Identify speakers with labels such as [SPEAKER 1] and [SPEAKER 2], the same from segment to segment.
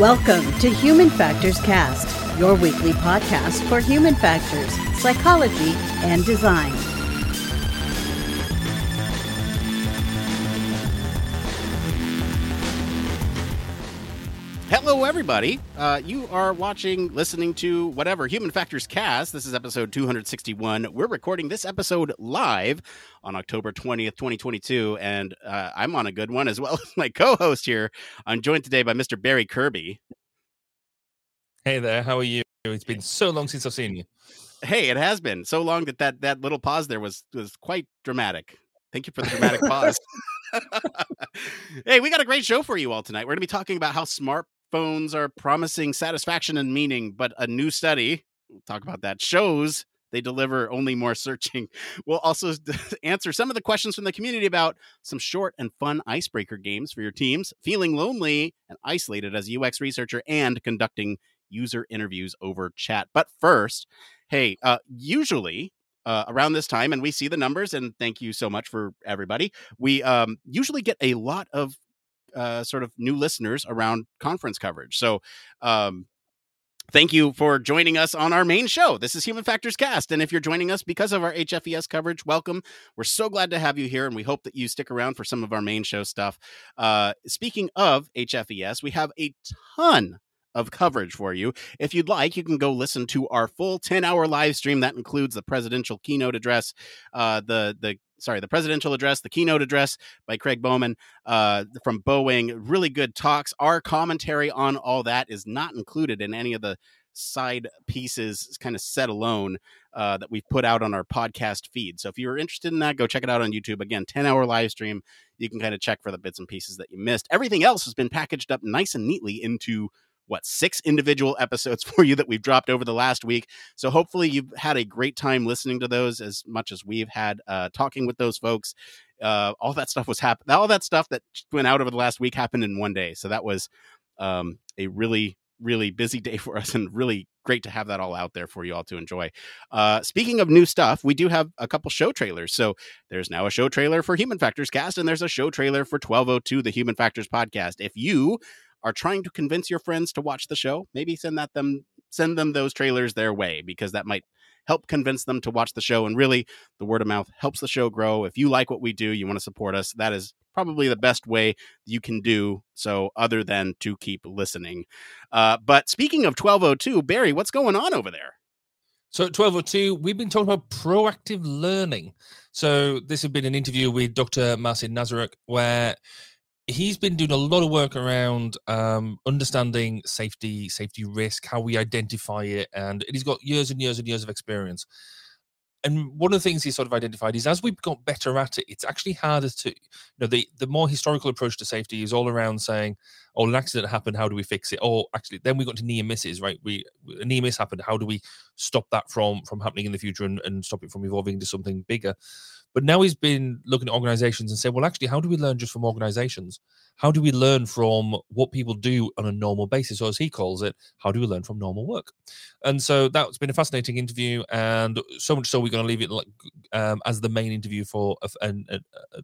[SPEAKER 1] Welcome to Human Factors Cast, your weekly podcast for human factors, psychology, and design.
[SPEAKER 2] Everybody. Uh, you are watching, listening to whatever Human Factors Cast. This is episode 261. We're recording this episode live on October 20th, 2022, and uh, I'm on a good one as well as my co host here. I'm joined today by Mr. Barry Kirby.
[SPEAKER 3] Hey there, how are you? It's been so long since I've seen you.
[SPEAKER 2] Hey, it has been so long that that, that little pause there was was quite dramatic. Thank you for the dramatic pause. hey, we got a great show for you all tonight. We're going to be talking about how smart phones are promising satisfaction and meaning, but a new study, we'll talk about that, shows they deliver only more searching. We'll also answer some of the questions from the community about some short and fun icebreaker games for your teams, feeling lonely and isolated as a UX researcher, and conducting user interviews over chat. But first, hey, uh, usually uh, around this time, and we see the numbers, and thank you so much for everybody. We um, usually get a lot of uh, sort of new listeners around conference coverage. So, um, thank you for joining us on our main show. This is Human Factors Cast. And if you're joining us because of our HFES coverage, welcome. We're so glad to have you here, and we hope that you stick around for some of our main show stuff. Uh, speaking of HFES, we have a ton of coverage for you. If you'd like, you can go listen to our full 10 hour live stream that includes the presidential keynote address, uh, the, the, sorry, the presidential address, the keynote address by Craig Bowman uh, from Boeing. Really good talks. Our commentary on all that is not included in any of the side pieces kind of set alone uh, that we've put out on our podcast feed. So if you're interested in that, go check it out on YouTube. Again, 10 hour live stream. You can kind of check for the bits and pieces that you missed. Everything else has been packaged up nice and neatly into what six individual episodes for you that we've dropped over the last week. So hopefully you've had a great time listening to those as much as we've had uh, talking with those folks. Uh, all that stuff was happening. All that stuff that went out over the last week happened in one day. So that was um, a really really busy day for us and really great to have that all out there for you all to enjoy. Uh, speaking of new stuff, we do have a couple show trailers. So there's now a show trailer for Human Factors Cast, and there's a show trailer for 1202, the Human Factors Podcast. If you are trying to convince your friends to watch the show, maybe send that them send them those trailers their way because that might help convince them to watch the show and really the word of mouth helps the show grow. If you like what we do, you want to support us, that is probably the best way you can do so other than to keep listening. Uh, but speaking of 1202, Barry, what's going on over there?
[SPEAKER 3] So at 1202, we've been talking about proactive learning. So this has been an interview with Dr. Marcin Nazaruk where he's been doing a lot of work around um, understanding safety, safety risk, how we identify it, and he's got years and years and years of experience. And one of the things he sort of identified is as we've got better at it, it's actually harder to, you know, the the more historical approach to safety is all around saying, "Oh, an accident happened, how do we fix it?" Or actually, then we got to near misses, right? We a near miss happened, how do we stop that from from happening in the future and, and stop it from evolving into something bigger? But now he's been looking at organizations and said, well, actually, how do we learn just from organizations? How do we learn from what people do on a normal basis, or as he calls it, how do we learn from normal work? And so that's been a fascinating interview, and so much so we're going to leave it like um, as the main interview for a, a,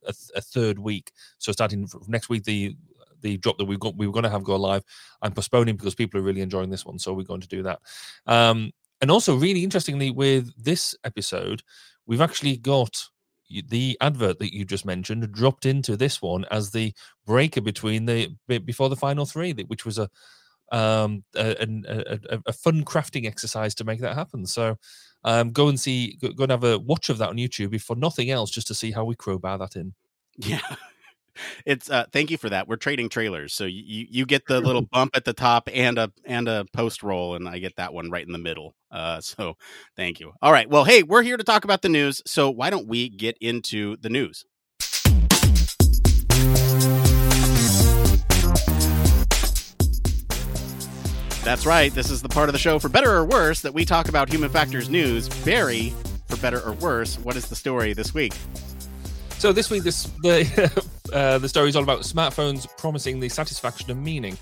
[SPEAKER 3] a, a third week. So starting next week, the the drop that we've got we were going to have go live. I'm postponing because people are really enjoying this one, so we're going to do that. Um, and also, really interestingly, with this episode, we've actually got the advert that you just mentioned dropped into this one as the breaker between the before the final three, which was a um a, a, a fun crafting exercise to make that happen. So um go and see go, go and have a watch of that on YouTube if for nothing else, just to see how we crowbar that in.
[SPEAKER 2] Yeah it's uh thank you for that we're trading trailers so you you get the little bump at the top and a and a post roll and i get that one right in the middle uh so thank you all right well hey we're here to talk about the news so why don't we get into the news That's right. This is the part of the show for better or worse that we talk about human factors news. Barry, for better or worse, what is the story this week?
[SPEAKER 3] So this week, this the uh, the story is all about smartphones promising the satisfaction of meaning,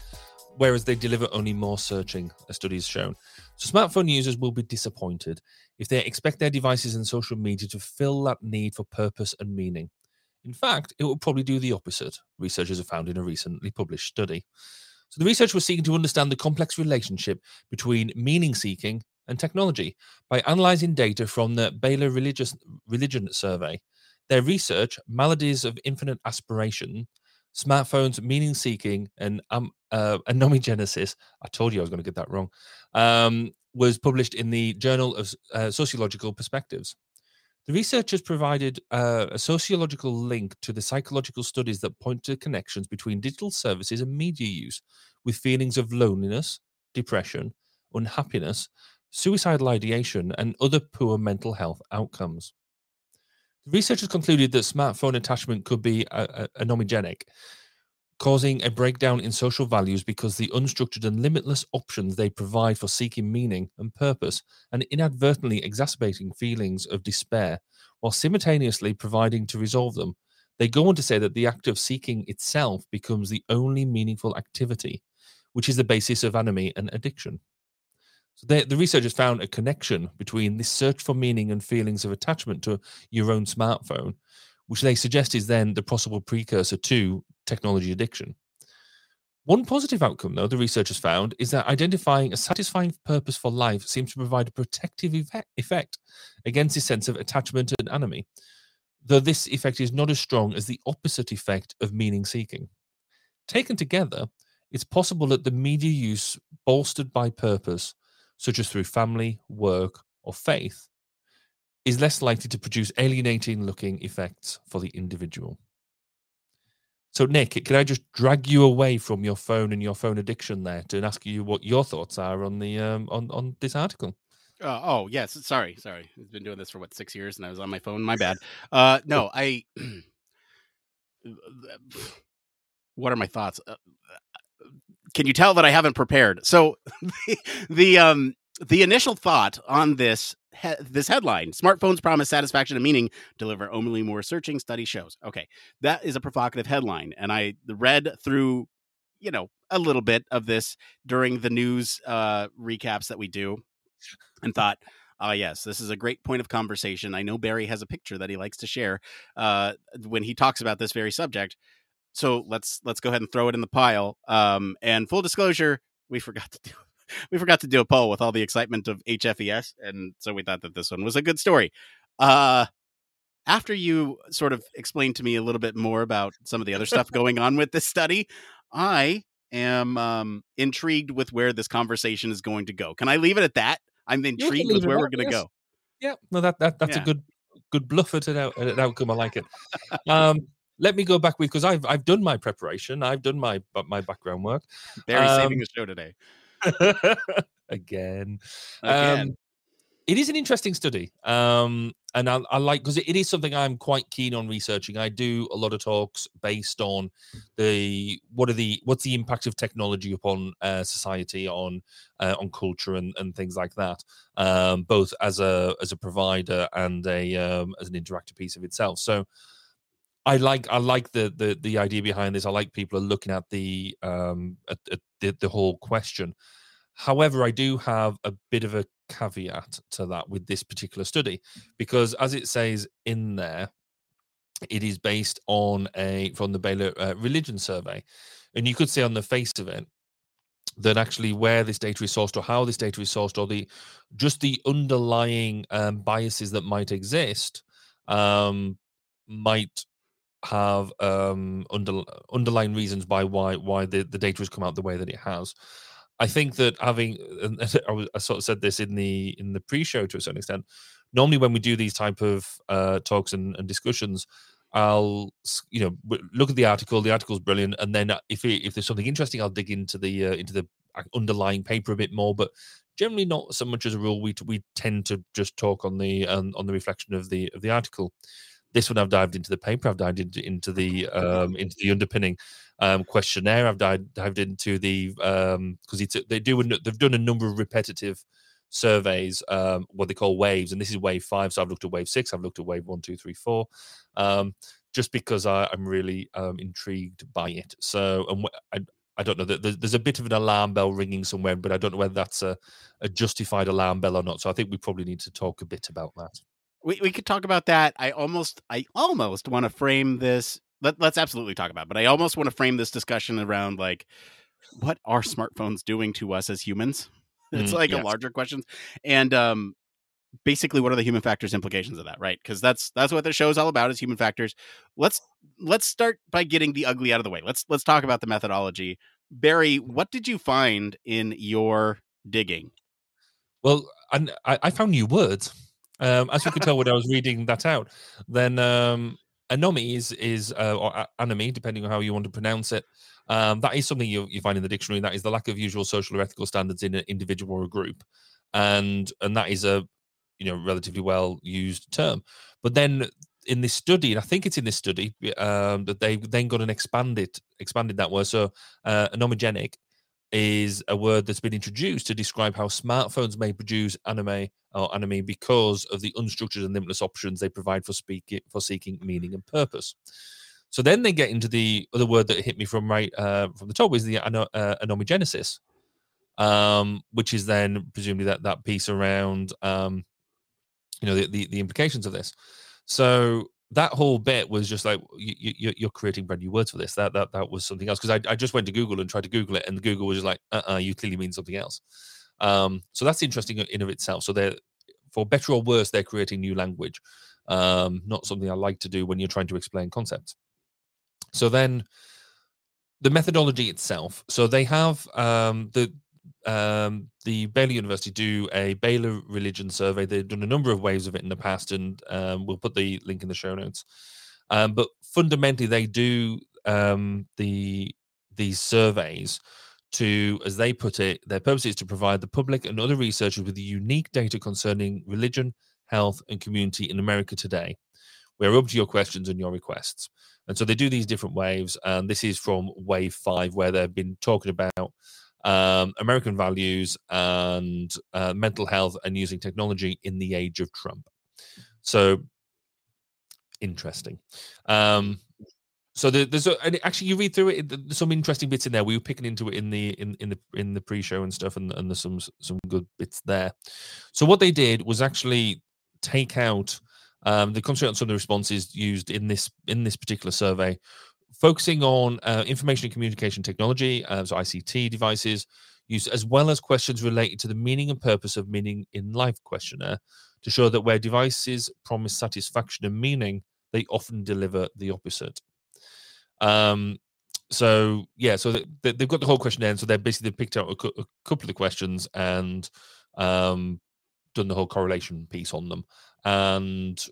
[SPEAKER 3] whereas they deliver only more searching. A study has shown. So smartphone users will be disappointed if they expect their devices and social media to fill that need for purpose and meaning. In fact, it will probably do the opposite. Researchers have found in a recently published study. So the research was seeking to understand the complex relationship between meaning seeking and technology by analyzing data from the Baylor Religious Religion Survey. Their research, Maladies of Infinite Aspiration, Smartphones, Meaning Seeking, and um, uh, Anomigenesis, I told you I was going to get that wrong, um, was published in the Journal of uh, Sociological Perspectives. The researchers provided uh, a sociological link to the psychological studies that point to connections between digital services and media use, with feelings of loneliness, depression, unhappiness, suicidal ideation, and other poor mental health outcomes. Researchers concluded that smartphone attachment could be uh, uh, a anomigenic, causing a breakdown in social values because the unstructured and limitless options they provide for seeking meaning and purpose and inadvertently exacerbating feelings of despair while simultaneously providing to resolve them. They go on to say that the act of seeking itself becomes the only meaningful activity, which is the basis of anomie and addiction. So they, the researchers found a connection between this search for meaning and feelings of attachment to your own smartphone, which they suggest is then the possible precursor to technology addiction. One positive outcome, though, the researchers found is that identifying a satisfying purpose for life seems to provide a protective effect against this sense of attachment and anomie, though this effect is not as strong as the opposite effect of meaning seeking. Taken together, it's possible that the media use bolstered by purpose, such as through family, work, or faith, is less likely to produce alienating looking effects for the individual. So, Nick, can I just drag you away from your phone and your phone addiction there to ask you what your thoughts are on the um, on on this article?
[SPEAKER 2] Uh, oh yes, sorry, sorry. I've been doing this for what six years, and I was on my phone. My bad. Uh, no, I. what are my thoughts? Uh, can you tell that I haven't prepared? So, the, the um the initial thought on this he- this headline smartphones promise satisfaction and meaning deliver only more searching study shows. Okay that is a provocative headline and i read through you know a little bit of this during the news uh recaps that we do and thought ah uh, yes this is a great point of conversation. I know barry has a picture that he likes to share uh when he talks about this very subject so let's let's go ahead and throw it in the pile um and full disclosure we forgot to do we forgot to do a poll with all the excitement of HFES, and so we thought that this one was a good story. Uh, after you sort of explained to me a little bit more about some of the other stuff going on with this study, I am um, intrigued with where this conversation is going to go. Can I leave it at that? I'm intrigued with where we're going to yes. go.
[SPEAKER 3] Yeah, no, that, that that's yeah. a good good bluff at an, out, at an outcome. I like it. Um, let me go back with because I've I've done my preparation. I've done my my background work.
[SPEAKER 2] Barry um, saving the show today.
[SPEAKER 3] Again. Again. Um, it is an interesting study. Um, and I, I like because it, it is something I'm quite keen on researching. I do a lot of talks based on the what are the what's the impact of technology upon uh, society, on uh, on culture and, and things like that. Um, both as a as a provider and a um, as an interactive piece of itself. So I like I like the the the idea behind this. I like people are looking at the um at, at the, the whole question. However, I do have a bit of a caveat to that with this particular study because, as it says in there, it is based on a from the Baylor uh, Religion Survey, and you could see on the face of it that actually where this data is sourced or how this data is sourced or the just the underlying um, biases that might exist um, might have um, under, underlying reasons by why why the, the data has come out the way that it has. I think that having, and I, was, I sort of said this in the in the pre-show to a certain extent. Normally, when we do these type of uh, talks and, and discussions, I'll you know look at the article. The article's brilliant, and then if it, if there's something interesting, I'll dig into the uh, into the underlying paper a bit more. But generally, not so much as a rule. We we tend to just talk on the um, on the reflection of the of the article. This one I've dived into the paper, I've dived into, into the um, into the underpinning um, questionnaire, I've dived, dived into the because um, they do they've done a number of repetitive surveys, um, what they call waves, and this is wave five. So I've looked at wave six, I've looked at wave one, two, three, four, um, just because I, am really um, intrigued by it. So, and I, I don't know. There's a bit of an alarm bell ringing somewhere, but I don't know whether that's a, a justified alarm bell or not. So I think we probably need to talk a bit about that
[SPEAKER 2] we, we could talk about that. I almost I almost want to frame this. Let, let's absolutely talk about, it, but I almost want to frame this discussion around like what are smartphones doing to us as humans? It's
[SPEAKER 3] Mm,
[SPEAKER 2] like a larger question, and um, basically, what are the human factors implications of that? Right? Because that's that's what the show is all about is human factors. Let's let's start by getting the ugly out of the way. Let's let's talk about the methodology. Barry, what did you find in your digging?
[SPEAKER 3] Well, I, I found new words. Um, as you could tell when I was reading that out, then um, anomy is is uh, or a- anomy, depending on how you want to pronounce it. Um, that is something you, you find in the dictionary. That is the lack of usual social or ethical standards in an individual or a group, and and that is a you know relatively well used term. But then in this study, and I think it's in this study um, that they then got an expanded expanded that word. So uh, anomigenic is a word that's been introduced to describe how smartphones may produce anomie or anomie because of the unstructured and limitless options they provide for speaking for seeking meaning and purpose. So then they get into the other word that hit me from right uh, from the top is the uh, anomigenesis, um, which is then presumably that that piece around um, you know the, the the implications of this. So that whole bit was just like you, you, you're creating brand new words for this. That that that was something else because I, I just went to Google and tried to Google it, and Google was just like, uh, uh you clearly mean something else. Um, so that's interesting in of itself. So they're for better or worse, they're creating new language. Um, not something I like to do when you're trying to explain concepts. So then the methodology itself. So they have um, the um, the Baylor University do a Baylor religion survey. They've done a number of waves of it in the past, and um, we'll put the link in the show notes. Um, but fundamentally, they do um, the these surveys to, as they put it, their purpose is to provide the public and other researchers with unique data concerning religion, health, and community in America today. We're up to your questions and your requests. And so they do these different waves. And this is from wave five, where they've been talking about um, American values and uh, mental health and using technology in the age of Trump. So interesting. Um, so there, there's a, and actually you read through it. There's some interesting bits in there. We were picking into it in the in, in the in the pre-show and stuff, and, and there's some some good bits there. So what they did was actually take out um, the concentrate on some of the responses used in this in this particular survey, focusing on uh, information and communication technology, uh, so ICT devices, use as well as questions related to the meaning and purpose of meaning in life questionnaire to show that where devices promise satisfaction and meaning, they often deliver the opposite. Um, so yeah, so they, they- they've got the whole questionnaire, and so they basically picked out a, cou- a couple of the questions and um, done the whole correlation piece on them, and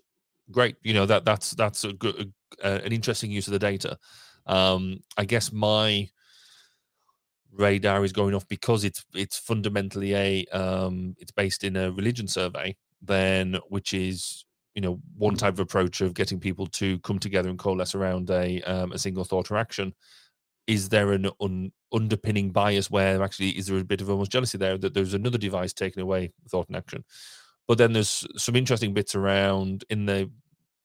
[SPEAKER 3] great, you know that that's that's a good uh, an interesting use of the data. Um, I guess my radar is going off because it's it's fundamentally a um, it's based in a religion survey, then which is you know one type of approach of getting people to come together and coalesce around a um, a single thought or action is there an un- underpinning bias where actually is there a bit of almost jealousy there that there's another device taking away thought and action but then there's some interesting bits around in the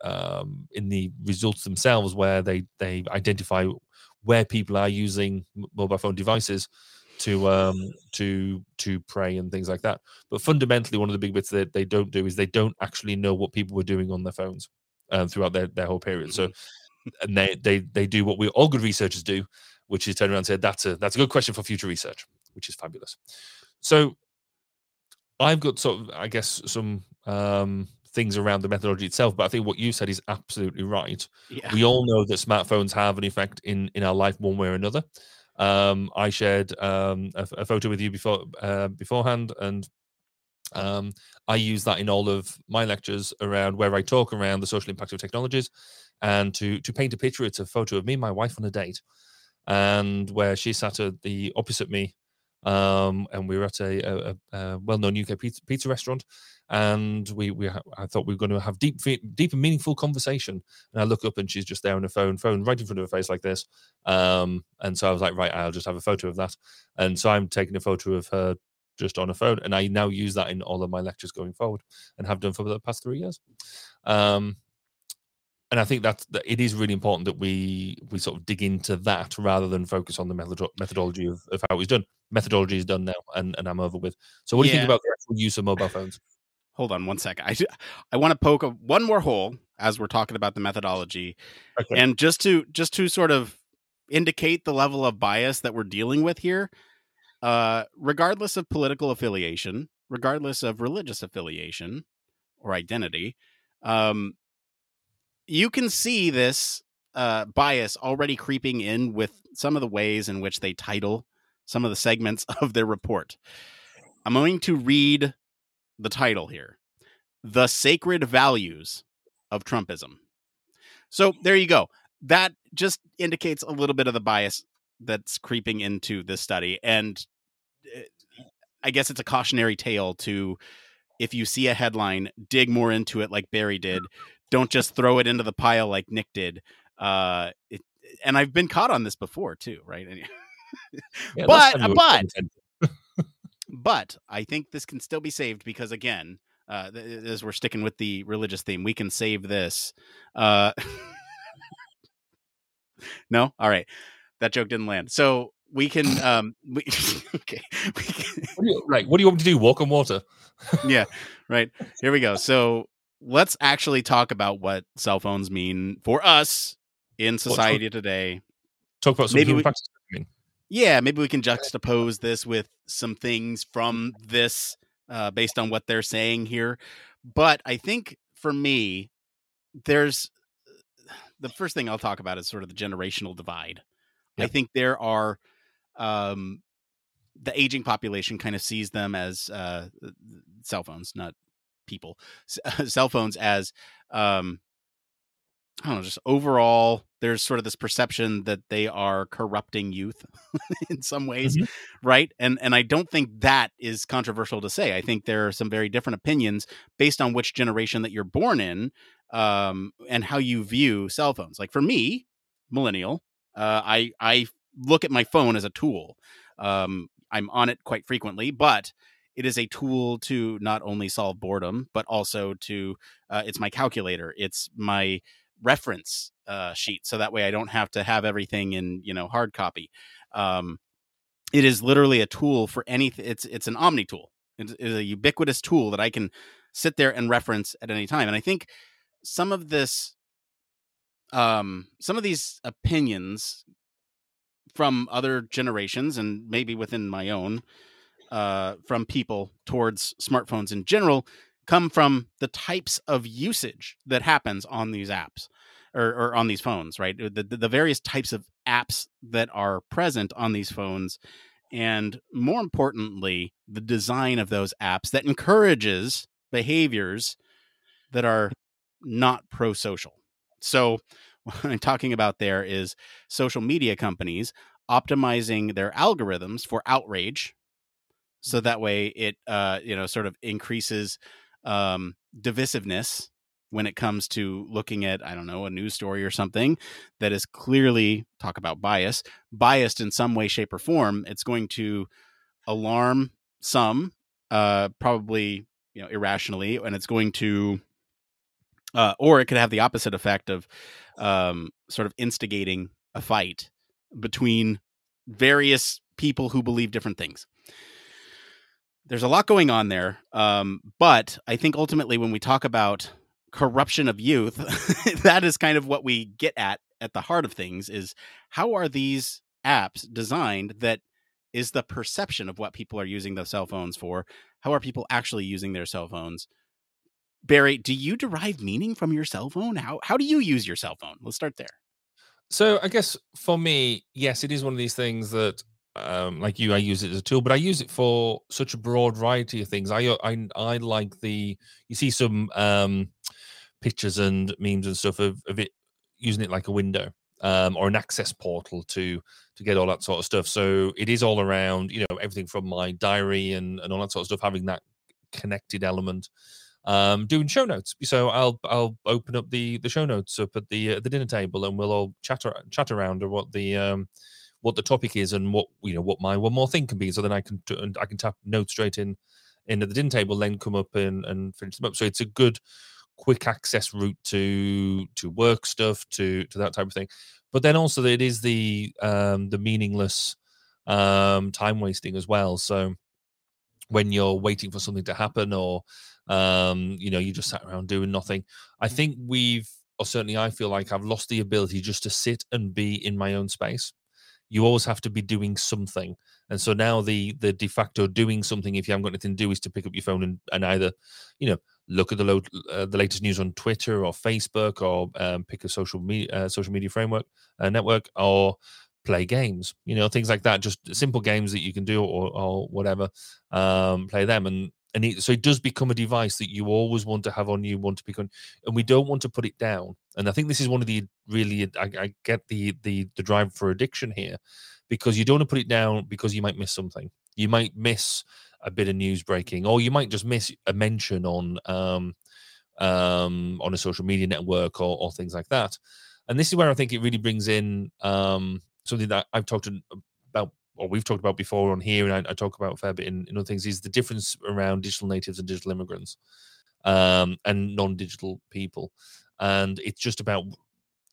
[SPEAKER 3] um, in the results themselves where they they identify where people are using mobile phone devices to um to to pray and things like that. But fundamentally one of the big bits that they don't do is they don't actually know what people were doing on their phones um, throughout their, their whole period. So and they, they they do what we all good researchers do which is turn around and say that's a that's a good question for future research which is fabulous. So i've got sort of i guess some um things around the methodology itself but i think what you said is absolutely right
[SPEAKER 2] Yeah.
[SPEAKER 3] we all know that smartphones have an effect in in our life one way or another um i shared um a, a photo with you before uh, beforehand and um i use that in all of my lectures around where i talk around the social impact of technologies and to to paint a picture it's a photo of me and my wife on a date and where she sat at the opposite me um and we were at a, a, a- well-known uk pizza, pizza restaurant and we we ha- i thought we were going to have deep deep and meaningful conversation. And i look up and she's just there on her phone phone right in front of her face like this um and so i was like right i'll just have a photo of that. And so i'm taking a photo of her just on a phone and i now use that in all of my lectures going forward and have done for the past three years. Um and I think that's that it is really important that we we sort of dig into that rather than focus on the methodo- methodology of, of how it was done. Methodology is done now, and, and I'm over with. So, what do you
[SPEAKER 2] Yeah.
[SPEAKER 3] think about the actual use of mobile phones?
[SPEAKER 2] Hold on one second. I I want to poke a, one more hole as we're talking about the methodology,
[SPEAKER 3] Okay.
[SPEAKER 2] and just to just to sort of indicate the level of bias that we're dealing with here. Uh, regardless of political affiliation, regardless of religious affiliation or identity, um, you can see this uh, bias already creeping in with some of the ways in which they title some of the segments of their report. I'm going to read the title here The Sacred Values of Trumpism. So there you go. That just indicates a little bit of the bias that's creeping into this study. And eh, I guess it's a cautionary tale to if you see a headline, dig more into it like Barry did. Don't just throw it into the pile like Nick did. Uh, it, and I've been caught on this before too, right? yeah, but but but I think this can still be saved because again, uh, as we're sticking with the religious theme, we can save this. Uh, no, all right, that joke didn't land. So we can um we, okay
[SPEAKER 3] we can, what you, right what do you want me to do walk on water
[SPEAKER 2] yeah right here we go so let's actually talk about what cell phones mean for us in society talk, today.
[SPEAKER 3] Talk about some maybe we,
[SPEAKER 2] yeah maybe we can juxtapose this with some things from this uh, based on what they're saying here. But i think for me there's the first thing i'll talk about is sort of the generational divide. Yep. i think there are um, the aging population kind of sees them as uh, cell phones, not people. cell phones as um, I don't know, just overall, there's sort of this perception that they are corrupting youth in some ways, mm-hmm. right? And and I don't think that is controversial to say. I think there are some very different opinions based on which generation that you're born in, um, and how you view cell phones. Like for me, millennial, uh, I I look at my phone as a tool. Um, I'm on it quite frequently, but it is a tool to not only solve boredom, but also to uh, it's my calculator. It's my reference uh, sheet, so that way I don't have to have everything in you know hard copy. Um, it is literally a tool for anything. It's it's an omni tool. It's, it's a ubiquitous tool that I can sit there and reference at any time. And I think some of this um some of these opinions from other generations and maybe within my own uh, from people towards smartphones in general come from the types of usage that happens on these apps or, or on these phones right? The, the, the various types of apps that are present on these phones and more importantly the design of those apps that encourages behaviors that are not pro-social. So what I'm talking about there is social media companies optimizing their algorithms for outrage so that way it uh you know sort of increases um divisiveness when it comes to looking at i don't know a news story or something that is clearly talk about bias biased in some way shape or form it's going to alarm some uh probably you know irrationally and it's going to uh, or it could have the opposite effect of um, sort of instigating a fight between various people who believe different things. There's a lot going on there, um, but I think ultimately when we talk about corruption of youth, that is kind of what we get at at the heart of things is how are these apps designed that is the perception of what people are using the cell phones for? How are people actually using their cell phones? Barry, do you derive meaning from your cell phone? How how do you use your cell phone? Let's start there.
[SPEAKER 3] So I guess for me, yes, it is one of these things that um, like you, I use it as a tool, but I use it for such a broad variety of things. I uh, I I like the you see some um, pictures and memes and stuff of, of it using it like a window um, or an access portal to to get all that sort of stuff. So it is all around, you know, everything from my diary and and all that sort of stuff, having that connected element um, doing show notes. So I'll I'll open up the the show notes up at the uh, the dinner table, and we'll all chat chat around or what the um, what the topic is and what you know what my one more thing can be. So then I can and I can tap notes straight in into the dinner table, then come up and and finish them up. So it's a good quick access route to to work stuff to to that type of thing. But then also it is the um, the meaningless um, time wasting as well. So when you're waiting for something to happen or um, you know, you just sat around doing nothing. I mm. think we've, or certainly I feel like I've lost the ability just to sit and be in my own space. You always have to be doing something. And so now the the de facto doing something, if you haven't got anything to do, is to pick up your phone and, and either, you know, look at the lo- uh, the latest news on Twitter or Facebook, or um, pick a social media uh, social media framework uh, network, or play games. You know, things like that. Just simple games that you can do, or, or whatever. Um, play them, and and it, so it does become a device that you always want to have on you, want to on, and we don't want to put it down. And I think this is one of the really I, I get the the the drive for addiction here, because you don't want to put it down because you might miss something. You might miss a bit of news breaking, or you might just miss a mention on um um on a social media network or, or things like that. And this is where I think it really brings in um something that I've talked or we've talked about before on here, and I, I talk about a fair bit in, in, other things, is the difference around digital natives and digital immigrants um, and non-digital people. And it's just about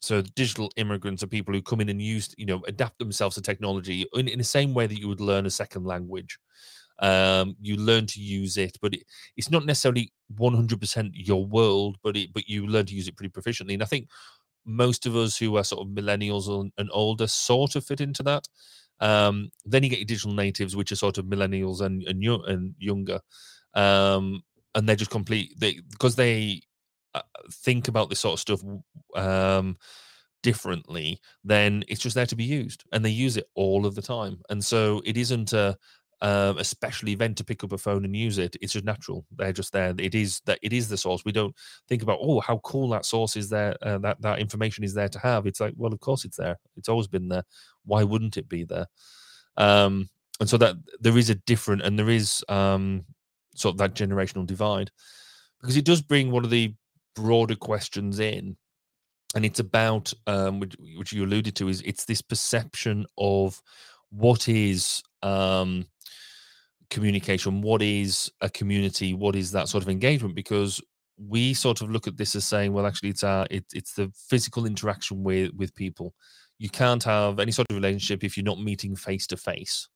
[SPEAKER 3] so digital immigrants are people who come in and use, you know, adapt themselves to technology in, in the same way that you would learn a second language. Um, you learn to use it, but it, it's not necessarily 100% your world, but it, but you learn to use it pretty proficiently. And I think most of us who are sort of millennials and older sort of fit into that. Um, then you get your digital natives, which are sort of millennials and and, and younger, um, and they're just complete they because they uh, think about this sort of stuff um, differently. Then it's just there to be used, and they use it all of the time. And so it isn't a um, a special event to pick up a phone and use it. It's just natural. They're just there. It is that it is the source. We don't think about oh how cool that source is there. Uh, that that information is there to have. It's like well of course it's there. It's always been there. Why wouldn't it be there? Um, and so that there is a different and there is um, sort of that generational divide because it does bring one of the broader questions in and it's about um, which, which you alluded to is it's this perception of what is um, communication what is a community what is that sort of engagement? Because we sort of look at this as saying well actually it's our it, it's the physical interaction with with people. You can't have any sort of relationship if you're not meeting face to face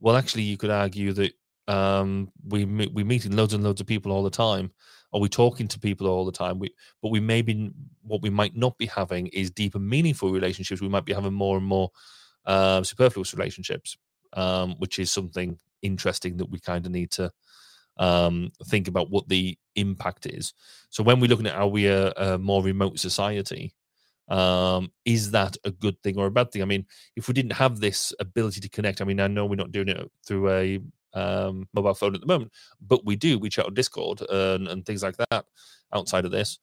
[SPEAKER 3] well actually you could argue that um we we meeting loads and loads of people all the time. Are we talking to people all the time? We but we maybe what we might not be having is deeper meaningful relationships. We might be having more and more uh, superfluous relationships um, which is something interesting that we kind of need to um, think about what the impact is. So when we're looking at how we are a more remote society, um, is that a good thing or a bad thing? I mean, if we didn't have this ability to connect, I mean, I know we're not doing it through a um, mobile phone at the moment, but we do. We chat on Discord and, and things like that outside of this.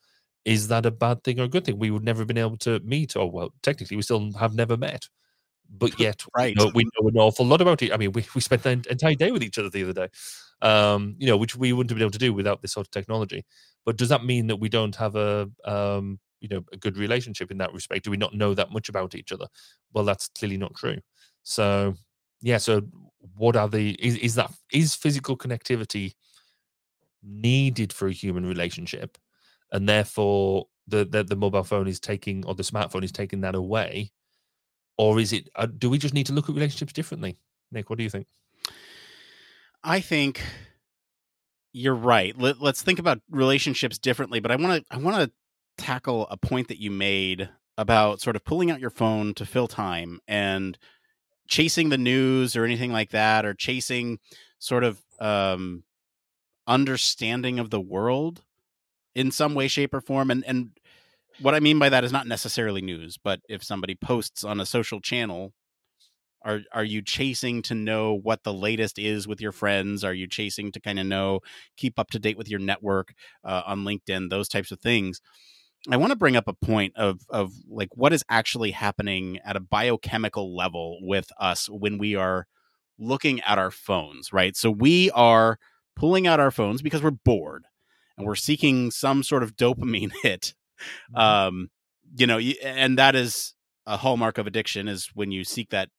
[SPEAKER 3] Is that a bad thing or a good thing? We would never have been able to meet, or well, technically, we still have never met but yet right. You know, we know an awful lot about it. I mean, we, we spent the entire day with each other the other day, um, you know, which we wouldn't have been able to do without this sort of technology. But does that mean that we don't have a, um, you know, a good relationship in that respect? Do we not know that much about each other? Well, that's clearly not true. So, yeah. So, what are the is, is that is physical connectivity needed for a human relationship, and therefore the, the the mobile phone is taking or the smartphone is taking that away? Or is it? Uh, do we just need to look at relationships differently? Nick, what do you think?
[SPEAKER 2] I think you're right. Let, us think about relationships differently, but I want to I want to tackle a point that you made about sort of pulling out your phone to fill time and chasing the news or anything like that or chasing sort of um understanding of the world in some way shape or form and and what I mean by that is not necessarily news, but if somebody posts on a social channel, are are you chasing to know what the latest is with your friends? Are you chasing to kind of know, keep up to date with your network uh, on LinkedIn, those types of things? I want to bring up a point of of like what is actually happening at a biochemical level with us when we are looking at our phones, right? So we are pulling out our phones because we're bored and we're seeking some sort of dopamine hit. Um, you know, and that is a hallmark of addiction is when you seek that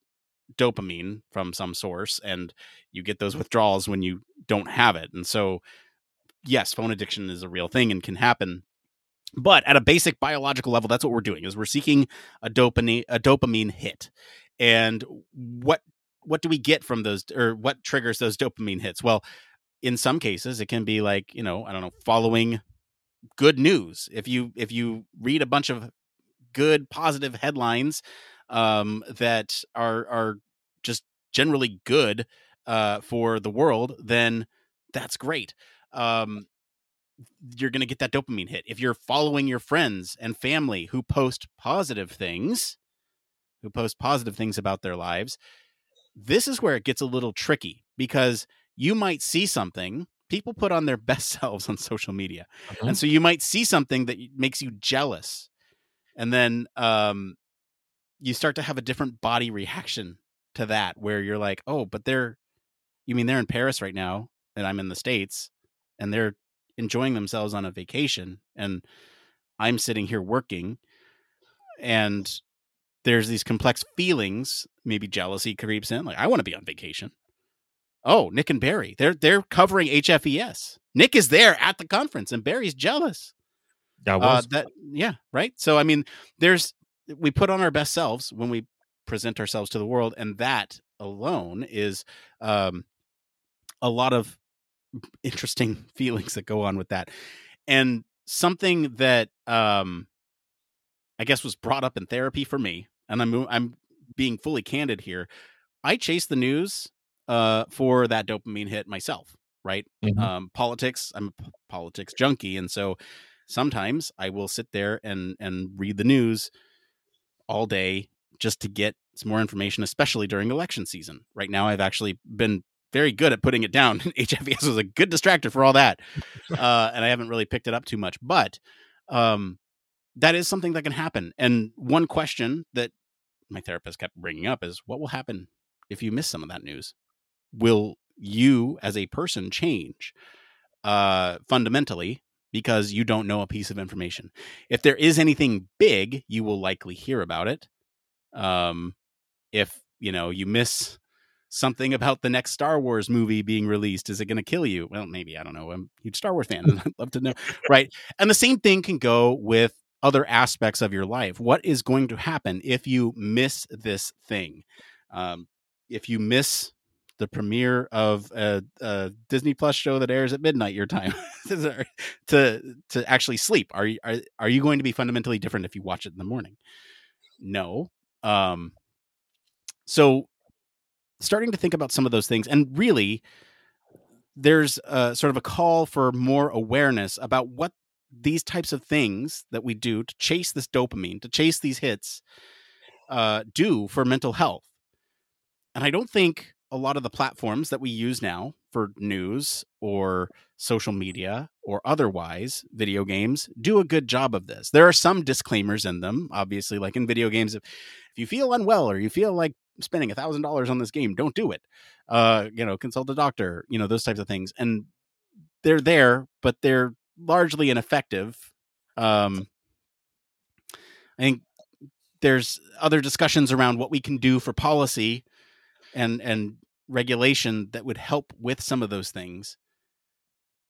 [SPEAKER 2] dopamine from some source and you get those withdrawals when you don't have it. And so, yes, phone addiction is a real thing and can happen. But at a basic biological level, that's what we're doing is we're seeking a dopamine a dopamine hit. And what what do we get from those or what triggers those dopamine hits? Well, in some cases it can be like, you know, I don't know, following good news. If you if you read a bunch of good positive headlines um, that are are just generally good uh, for the world, then that's great. Um, you're going to get that dopamine hit. If you're following your friends and family who post positive things, who post positive things about their lives, this is where it gets a little tricky because you might see something people put on their best selves on social media. Mm-hmm. And so you might see something that makes you jealous. And then um, you start to have a different body reaction to that where you're like, "Oh, but they're you mean they're in Paris right now and I'm in the States and they're enjoying themselves on a vacation and I'm sitting here working and there's these complex feelings, maybe jealousy creeps in like I want to be on vacation. Oh, Nick and Barry. They're they're covering HFES. Nick is there at the conference and Barry's jealous.
[SPEAKER 3] That uh, was.
[SPEAKER 2] Uh, that yeah, right? So I mean, there's we put on our best selves when we present ourselves to the world and that alone is um a lot of interesting feelings that go on with that. And something that um I guess was brought up in therapy for me, and I'm I'm being fully candid here. I chase the news uh for that dopamine hit myself, right? Mm-hmm. Um politics, I'm a politics junkie and so sometimes I will sit there and and read the news all day just to get some more information, especially during election season. Right now, I've actually been very good at putting it down. HFES was a good distractor for all that, uh, and I haven't really picked it up too much. But um, that is something that can happen. And one question that my therapist kept bringing up is, what will happen if you miss some of that news? Will you, as a person, change uh, fundamentally because you don't know a piece of information? If there is anything big, you will likely hear about it. Um, if you know you miss something about the next Star Wars movie being released? Is it going to kill you? Well, maybe. I don't know. I'm a huge Star Wars fan. and I'd love to know. Right. And the same thing can go with other aspects of your life. What is going to happen if you miss this thing? Um, if you miss the premiere of a, a, Disney Plus show that airs at midnight your time to to actually sleep, are you are, are you going to be fundamentally different if you watch it in the morning? No. Um, so starting to think about some of those things and really there's a, sort of a call for more awareness about what these types of things that we do to chase this dopamine to chase these hits uh, do for mental health and i don't think a lot of the platforms that we use now for news or social media or otherwise video games do a good job of this. There are some disclaimers in them obviously like in video games if, if you feel unwell or you feel like spending a thousand dollars on this game don't do it. Uh you know consult a doctor you know those types of things and they're there but they're largely ineffective. Um i think there's other discussions around what we can do for policy and and regulation that would help with some of those things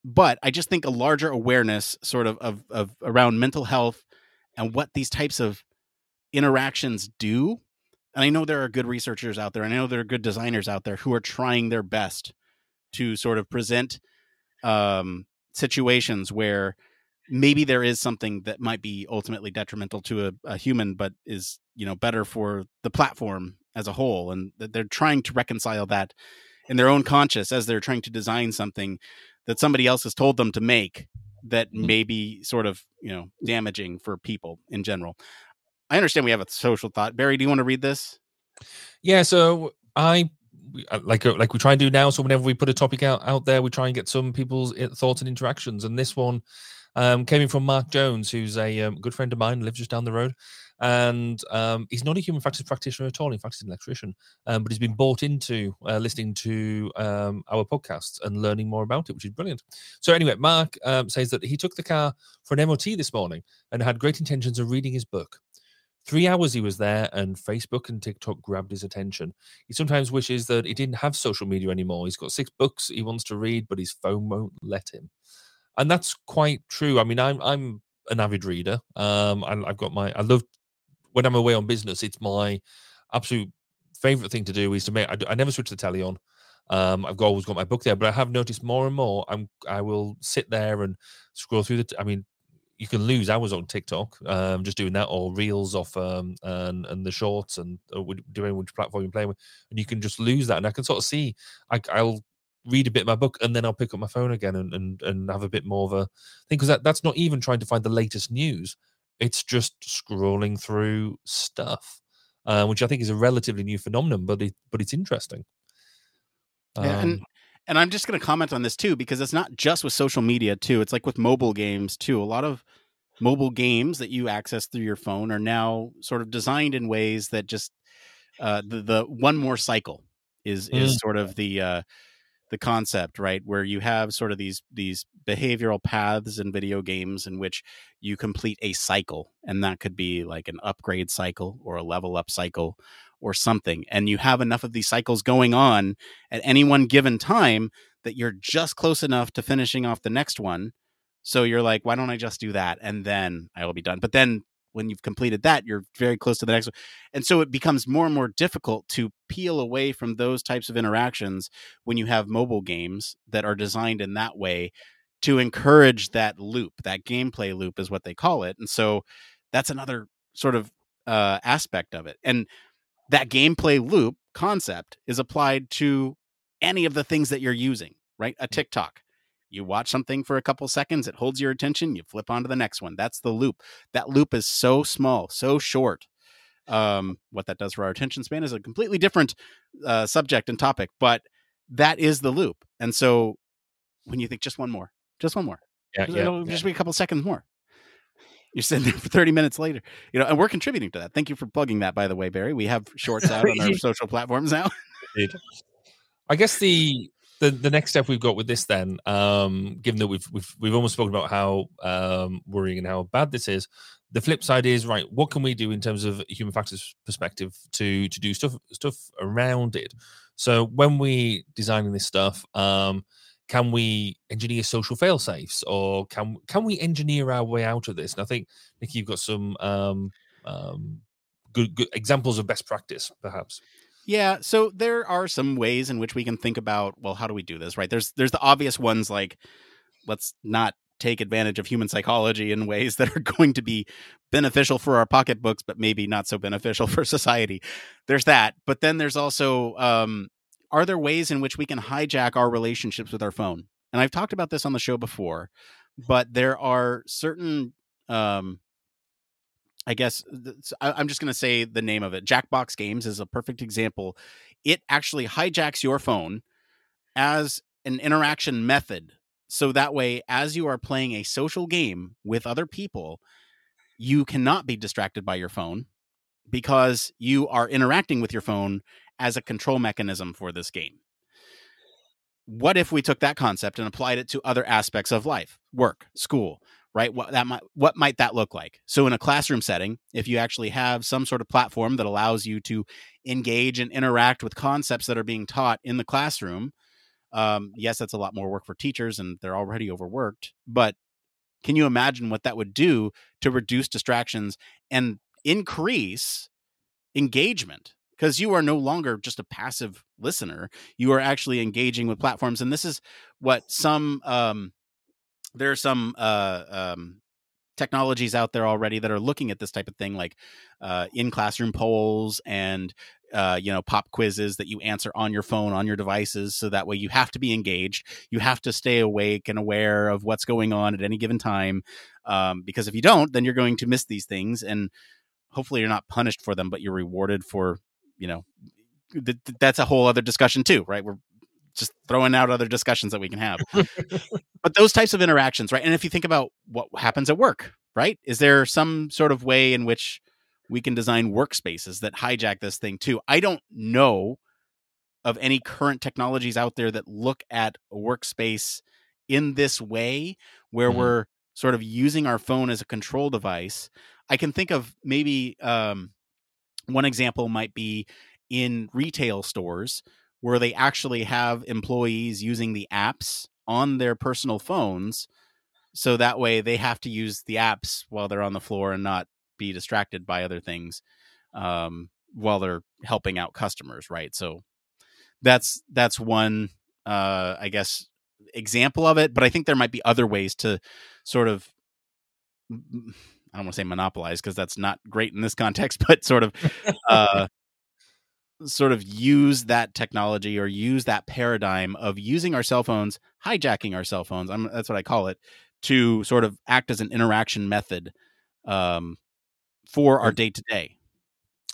[SPEAKER 2] but i just think a larger awareness sort of of, of around mental health and what these types of interactions do and I know there are good researchers out there. and I know there are good designers out there who are trying their best to sort of present um, situations where maybe there is something that might be ultimately detrimental to a, a, human, but is you know better for the platform as a whole, and they're trying to reconcile that in their own conscious as they're trying to design something that somebody else has told them to make that mm-hmm. may be sort of you know damaging for people in general. I understand we have a social thought. Barry, do you want to read this?
[SPEAKER 3] Yeah. So I uh, like uh, like we try and do now. So whenever we put a topic out out there, we try and get some people's uh, thoughts and interactions. And this one um, came in from Mark Jones, who's a um, good friend of mine, lives just down the road, and um, he's not a human factors practitioner at all. In fact, he's an electrician, um, but he's been bought into uh, listening to um, our podcasts and learning more about it, which is brilliant. So anyway, Mark um, says that he took the car for an MOT this morning and had great intentions of reading his book. Three hours he was there, and Facebook and TikTok grabbed his attention. He sometimes wishes that he didn't have social media anymore. He's got six books he wants to read, but his phone won't let him. And that's quite true. I mean, I'm I'm an avid reader. Um, I, I've got my I love when I'm away on business. It's my absolute favorite thing to do is to make. I, I never switch the telly on. Um, I've always got my book there, but I have noticed more and more. I'm I will sit there and scroll through the. I mean, you can lose hours on TikTok um, just doing that, or reels off um, and and the shorts and uh, doing which platform you're playing with, and you can just lose that. And I can sort of see, I, I'll read a bit of my book and then I'll pick up my phone again and and, and have a bit more of a thing because that, that's not even trying to find the latest news. It's just scrolling through stuff, uh, which I think is a relatively new phenomenon, but it but it's interesting.
[SPEAKER 2] Um, yeah, and um, and I'm just going to comment on this too because it's not just with social media too. It's like with mobile games too. A lot of mobile games that you access through your phone are now sort of designed in ways that just uh, the the one more cycle is is mm. sort of the uh, the concept right where you have sort of these these behavioral paths in video games in which you complete a cycle and that could be like an upgrade cycle or a level up cycle or something and you have enough of these cycles going on at any one given time that you're just close enough to finishing off the next one so you're like why don't i just do that and then i will be done. But then when you've completed that you're very close to the next one and so it becomes more and more difficult to peel away from those types of interactions when you have mobile games that are designed in that way to encourage that loop that gameplay loop is what they call it and so that's another sort of uh, aspect of it and that gameplay loop concept is applied to any of the things that you're using, right? A mm. TikTok. You watch something for a couple seconds, it holds your attention, you flip on to the next one. That's the loop. That loop is so small, so short. Um, what that does for our attention span is a completely different uh, subject and topic, but that is the loop. And so when you think just one more, just one more, yeah, yeah, it'll yeah. just be a couple seconds more you're sitting there for 30 minutes later you know and we're contributing to that thank you for plugging that by the way barry we have shorts out on our social platforms now
[SPEAKER 3] i guess the, the the next step we've got with this then um given that we've we've we've almost spoken about how um worrying and how bad this is the flip side is right what can we do in terms of human factors perspective to to do stuff stuff around it so when we designing this stuff um can we engineer social fail safes or can can we engineer our way out of this? And I think Nikki, you've got some um, um, good, good examples of best practice, perhaps.
[SPEAKER 2] Yeah, so there are some ways in which we can think about, well, how do we do this, right? There's there's the obvious ones like let's not take advantage of human psychology in ways that are going to be beneficial for our pocketbooks, but maybe not so beneficial for society. There's that, but then there's also um, are there ways in which we can hijack our relationships with our phone? And I've talked about this on the show before, but there are certain, um, I guess I'm just going to say the name of it. Jackbox Games is a perfect example. It actually hijacks your phone as an interaction method. So that way, as you are playing a social game with other people, you cannot be distracted by your phone because you are interacting with your phone as a control mechanism for this game. What if we took that concept and applied it to other aspects of life, work, school, right? What that might what might that look like? So in a classroom setting, if you actually have some sort of platform that allows you to engage and interact with concepts that are being taught in the classroom, um, yes, that's a lot more work for teachers and they're already overworked. But can you imagine what that would do to reduce distractions and increase engagement because you are no longer just a passive listener you are actually engaging with platforms and this is what some um there are some uh um technologies out there already that are looking at this type of thing like uh, in classroom polls and uh, you know pop quizzes that you answer on your phone on your devices so that way you have to be engaged you have to stay awake and aware of what's going on at any given time um, because if you don't then you're going to miss these things and hopefully you're not punished for them but you're rewarded for you know, th- that's a whole other discussion too, right? We're just throwing out other discussions that we can have. but those types of interactions, right? And if you think about what happens at work, right? Is there some sort of way in which we can design workspaces that hijack this thing too? I don't know of any current technologies out there that look at a workspace in this way where mm-hmm. we're sort of using our phone as a control device. I can think of maybe um, one example might be in retail stores where they actually have employees using the apps on their personal phones so that way they have to use the apps while they're on the floor and not be distracted by other things um, while they're helping out customers right? So that's that's one uh, i guess example of it but i think there might be other ways to sort of I don't want to say monopolize because that's not great in this context, but sort of uh, sort of use that technology or use that paradigm of using our cell phones, hijacking our cell phones. I'm, that's what I call it, to sort of act as an interaction method um, for our day to day.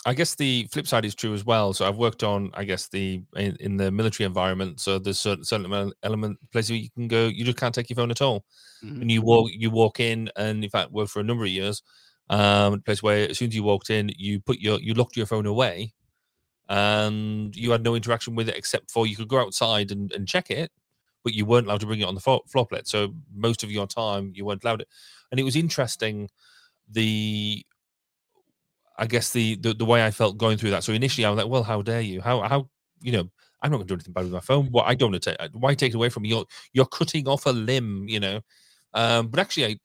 [SPEAKER 3] I guess the flip side is true as well. So I've worked on, I guess the in, in the military environment. So there's certain certain element places where you can go, you just can't take your phone at all, mm-hmm. and you walk you walk in, and in fact worked for a number of years. Um, place where as soon as you walked in, you put your you locked your phone away, and you had no interaction with it except for you could go outside and, and check it, but you weren't allowed to bring it on the plate. So most of your time you weren't allowed it, and it was interesting the I guess the, the the way I felt going through that. So initially, I was like, "Well, how dare you? How how you know? I'm not going to do anything bad with my phone. What I don't want to take. Why take it away from me? You're you're cutting off a limb, you know." Um, but actually, I,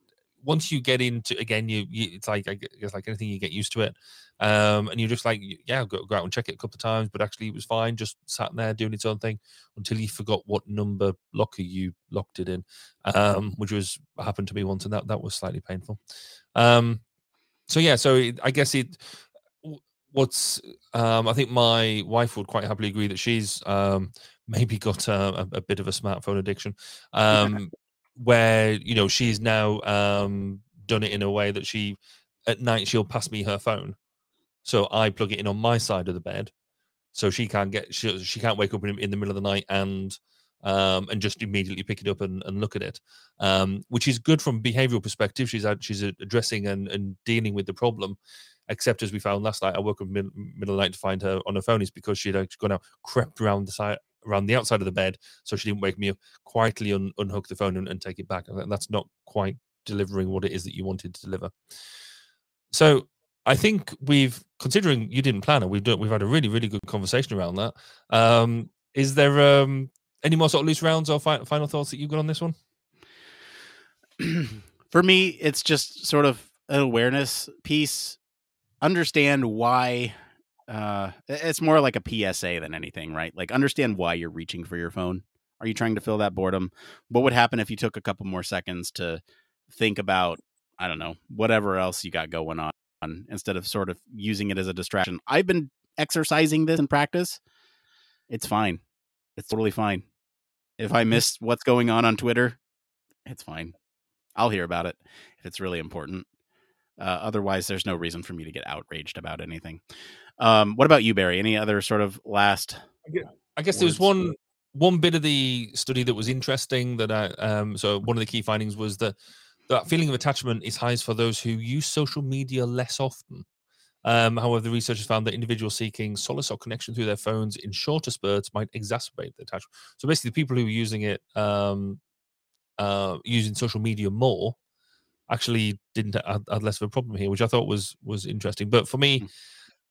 [SPEAKER 3] once you get into again, you, you, it's like I guess like anything, you get used to it, um, and you're just like, yeah, go go out and check it a couple of times. But actually, it was fine, just sat there doing its own thing until you forgot what number locker you locked it in, um, which was happened to me once, and that that was slightly painful. Um, so yeah, so it, I guess it. What's um, I think my wife would quite happily agree that she's um, maybe got a, a, bit of a smartphone addiction, um, where you know she's now um, done it in a way that she at night she'll pass me her phone, so I plug it in on my side of the bed, so she can't get she, she can't wake up in, in the middle of the night and um, and just immediately pick it up and, and look at it, um, which is good from behavioural perspective. She's she's addressing and, and dealing with the problem. Except as we found last night, I woke up mid, middle of the night to find her on her phone. Is because she'd actually gone out, crept around the side, around the outside of the bed, so she didn't wake me up. Quietly un, unhook the phone and, and take it back. And that's not quite delivering what it is that you wanted to deliver. So I think we've, considering you didn't plan it, we've done, we've had a really, really good conversation around that. Um, is there um, any more sort of loose rounds or fi- final thoughts that you've got on this one?
[SPEAKER 2] For me, it's just sort of an awareness piece. Understand why. Uh, it's more like a PSA than anything, right? Like understand why you're reaching for your phone. Are you trying to fill that boredom? What would happen if you took a couple more seconds to think about, I don't know, whatever else you got going on instead of sort of using it as a distraction? I've been exercising this in practice. It's fine. It's totally fine. If I miss what's going on on Twitter, it's fine. I'll hear about it if it's really important. Uh, otherwise, there's no reason for me to get outraged about anything. Um, what about you, Barry? Any other sort of last?
[SPEAKER 3] I guess there was one one bit of the study that was interesting. That I um, so one of the key findings was that that feeling of attachment is highest for those who use social media less often. Um, however, the researchers found that individuals seeking solace or connection through their phones in shorter spurts might exacerbate the attachment. So basically, the people who are using it, um, uh, using social media more, actually didn't have, had less of a problem here, which I thought was was interesting. But for me, mm.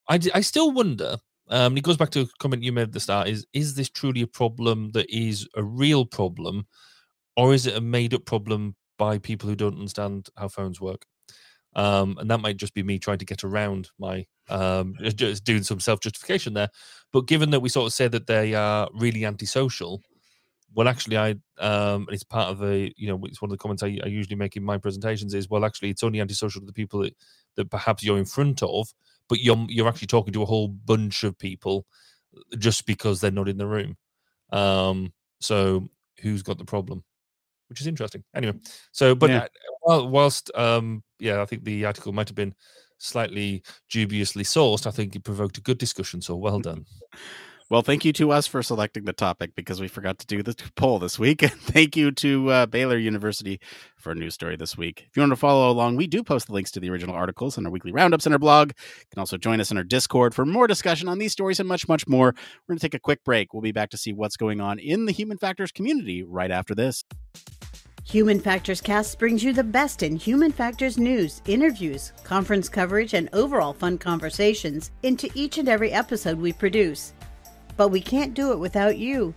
[SPEAKER 3] I, I still wonder. Um, it goes back to a comment you made at the start: is is this truly a problem that is a real problem, or is it a made up problem by people who don't understand how phones work? Um, and that might just be me trying to get around my um, just doing some self justification there. But given that we sort of say that they are really antisocial, well, actually, I um, it's part of the you know it's one of the comments I, I, usually make in my presentations is well, actually, it's only antisocial to the people that, that perhaps you're in front of, but you're you're actually talking to a whole bunch of people just because they're not in the room. Um, so who's got the problem? Which is interesting. Anyway, so but yeah. uh, whilst um, yeah, I think the article might have been slightly dubiously sourced. I think it provoked a good discussion. So well done.
[SPEAKER 2] Well, thank you to us for selecting the topic because we forgot to do the poll this week. And thank you to uh, Baylor University for a news story this week. If you want to follow along, we do post the links to the original articles and our weekly roundups in our blog. You can also join us in our Discord for more discussion on these stories and much, much more. We're going to take a quick break. We'll be back to see what's going on in the human factors community right after this.
[SPEAKER 1] Human Factors Cast brings you the best in human factors news, interviews, conference coverage, and overall fun conversations into each and every episode we produce. But we can't do it without you.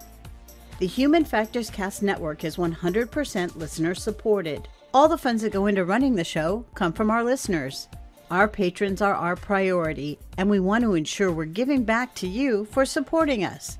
[SPEAKER 1] The Human Factors Cast network is 100% listener supported. All the funds that go into running the show come from our listeners. Our patrons are our priority, and we want to ensure we're giving back to you for supporting us.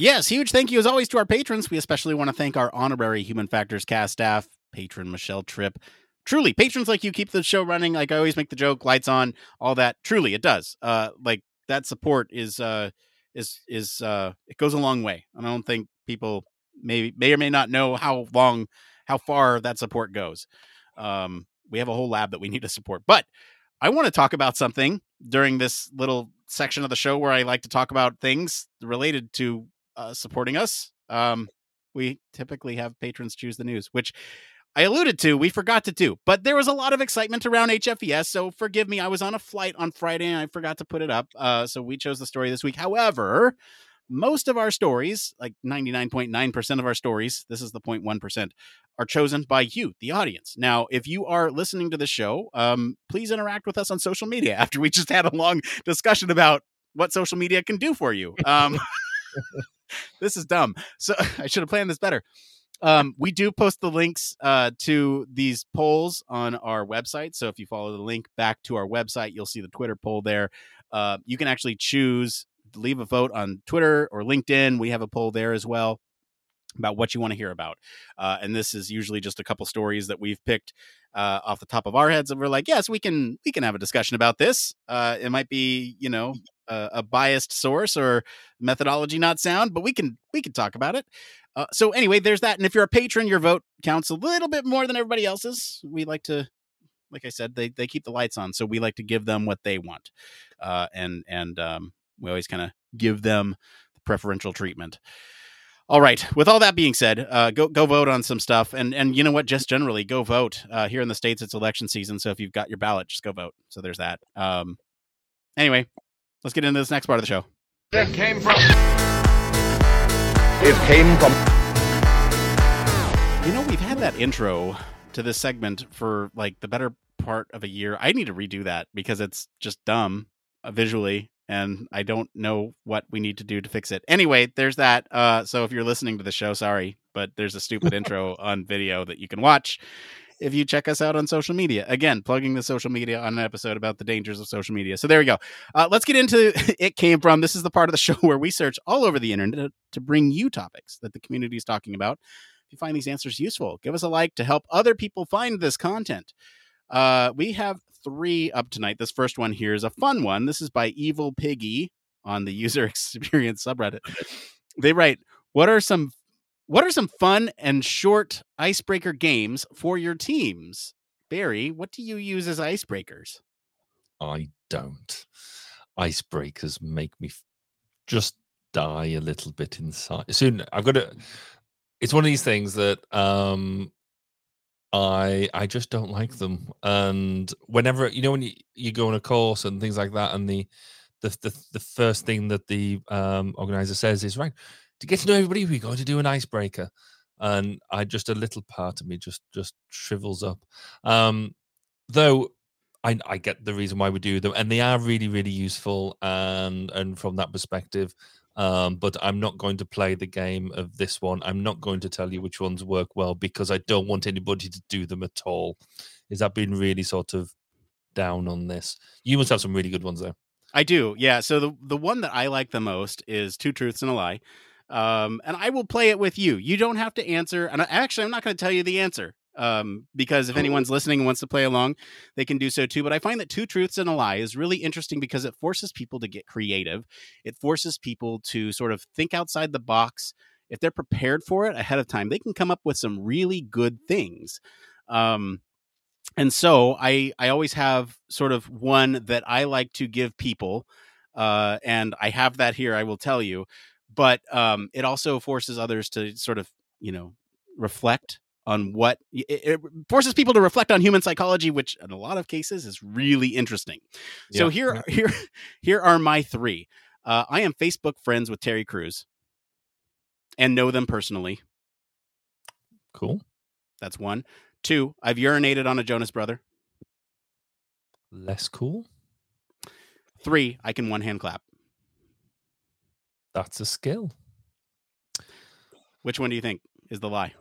[SPEAKER 2] Yes, huge thank you as always to our patrons. We especially want to thank our honorary Human Factors cast staff, patron Michelle Tripp. Truly, patrons like you keep the show running. Like I always make the joke, lights on, all that. Truly, it does. Uh, like that support is uh is is uh it goes a long way. And I don't think people may may or may not know how long, how far that support goes. Um, we have a whole lab that we need to support, but I want to talk about something during this little section of the show where I like to talk about things related to uh, supporting us. Um, we typically have patrons choose the news, which I alluded to, we forgot to do, but there was a lot of excitement around HFES. So forgive me, I was on a flight on Friday and I forgot to put it up. Uh, so we chose the story this week. However, most of our stories, like 99.9% of our stories, this is the 0.1%, are chosen by you, the audience. Now, if you are listening to the show, um, please interact with us on social media after we just had a long discussion about what social media can do for you. Um, this is dumb. So I should have planned this better. Um, we do post the links uh, to these polls on our website. So if you follow the link back to our website, you'll see the Twitter poll there. Uh, you can actually choose leave a vote on Twitter or LinkedIn. We have a poll there as well about what you want to hear about. Uh, and this is usually just a couple stories that we've picked uh, off the top of our heads, and we're like, yes, we can we can have a discussion about this. Uh, it might be you know a, a, biased source or methodology not sound, but we can we can talk about it. Uh, so anyway, there's that. And if you're a patron, your vote counts a little bit more than everybody else's. We like to, like I said, they they keep the lights on, so we like to give them what they want, uh, and and um, we always kind of give them the preferential treatment. All right. With all that being said, uh, go go vote on some stuff, and and you know what? Just generally, go vote. Uh, here in the states, it's election season, so if you've got your ballot, just go vote. So there's that. Um, anyway, let's get into this next part of the show.
[SPEAKER 4] It came from. It came from.
[SPEAKER 2] You know, we've had that intro to this segment for like the better part of a year. I need to redo that because it's just dumb uh, visually and I don't know what we need to do to fix it. Anyway, there's that. Uh, so if you're listening to the show, sorry, but there's a stupid intro on video that you can watch if you check us out on social media. Again, plugging the social media on an episode about the dangers of social media. So there we go. Uh, let's get into it came from. This is the part of the show where we search all over the internet to bring you topics that the community is talking about. If you find these answers useful, give us a like to help other people find this content. Uh, we have three up tonight. This first one here is a fun one. This is by Evil Piggy on the user experience subreddit. They write, "What are some what are some fun and short icebreaker games for your teams? Barry, what do you use as icebreakers?
[SPEAKER 3] I don't. Icebreakers make me just die a little bit inside. Soon, I've got to. It's one of these things that um I I just don't like them. And whenever you know when you, you go on a course and things like that, and the the the, the first thing that the um, organizer says is right to get to know everybody, we're going to do an icebreaker. And I just a little part of me just just shrivels up. Um, though I, I get the reason why we do them, and they are really really useful. And and from that perspective, um, but I'm not going to play the game of this one. I'm not going to tell you which ones work well because I don't want anybody to do them at all. Is that being really sort of down on this? You must have some really good ones though.
[SPEAKER 2] I do, yeah. So the the one that I like the most is Two Truths and a Lie. Um, and I will play it with you. You don't have to answer. And I, actually, I'm not going to tell you the answer um, because if oh. anyone's listening and wants to play along, they can do so too. But I find that Two Truths and a Lie is really interesting because it forces people to get creative. It forces people to sort of think outside the box. If they're prepared for it ahead of time, they can come up with some really good things. Um, and so I I always have sort of one that I like to give people, uh, and I have that here. I will tell you but um, it also forces others to sort of you know reflect on what it, it forces people to reflect on human psychology, which in a lot of cases is really interesting. So here, here, here are my three. Uh, I am Facebook friends with Terry Crews and know them personally.
[SPEAKER 3] Cool.
[SPEAKER 2] That's one. Two, I've urinated on a Jonas brother.
[SPEAKER 3] Less cool.
[SPEAKER 2] Three, I can one hand clap.
[SPEAKER 3] That's a skill.
[SPEAKER 2] Which one do you think is the lie?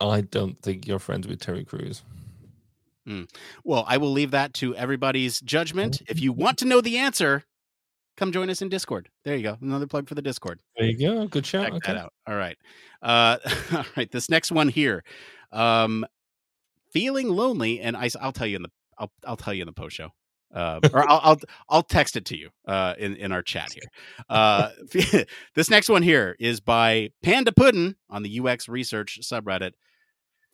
[SPEAKER 3] I don't think you're friends with Terry Crews.
[SPEAKER 2] Well, I will leave that to everybody's judgment. If you want to know the answer, come join us in Discord. There you go. Another plug for the Discord.
[SPEAKER 3] There you go. Good shout.
[SPEAKER 2] Check
[SPEAKER 3] okay.
[SPEAKER 2] that out. All right. Uh, all right. This next one here. Um, feeling lonely, and I, I, will tell you in the I'll I'll tell you in the post show. Uh, or I'll, I'll I'll text it to you uh, in in our chat here. Uh, this next one here is by Panda Puddin on the UX Research subreddit.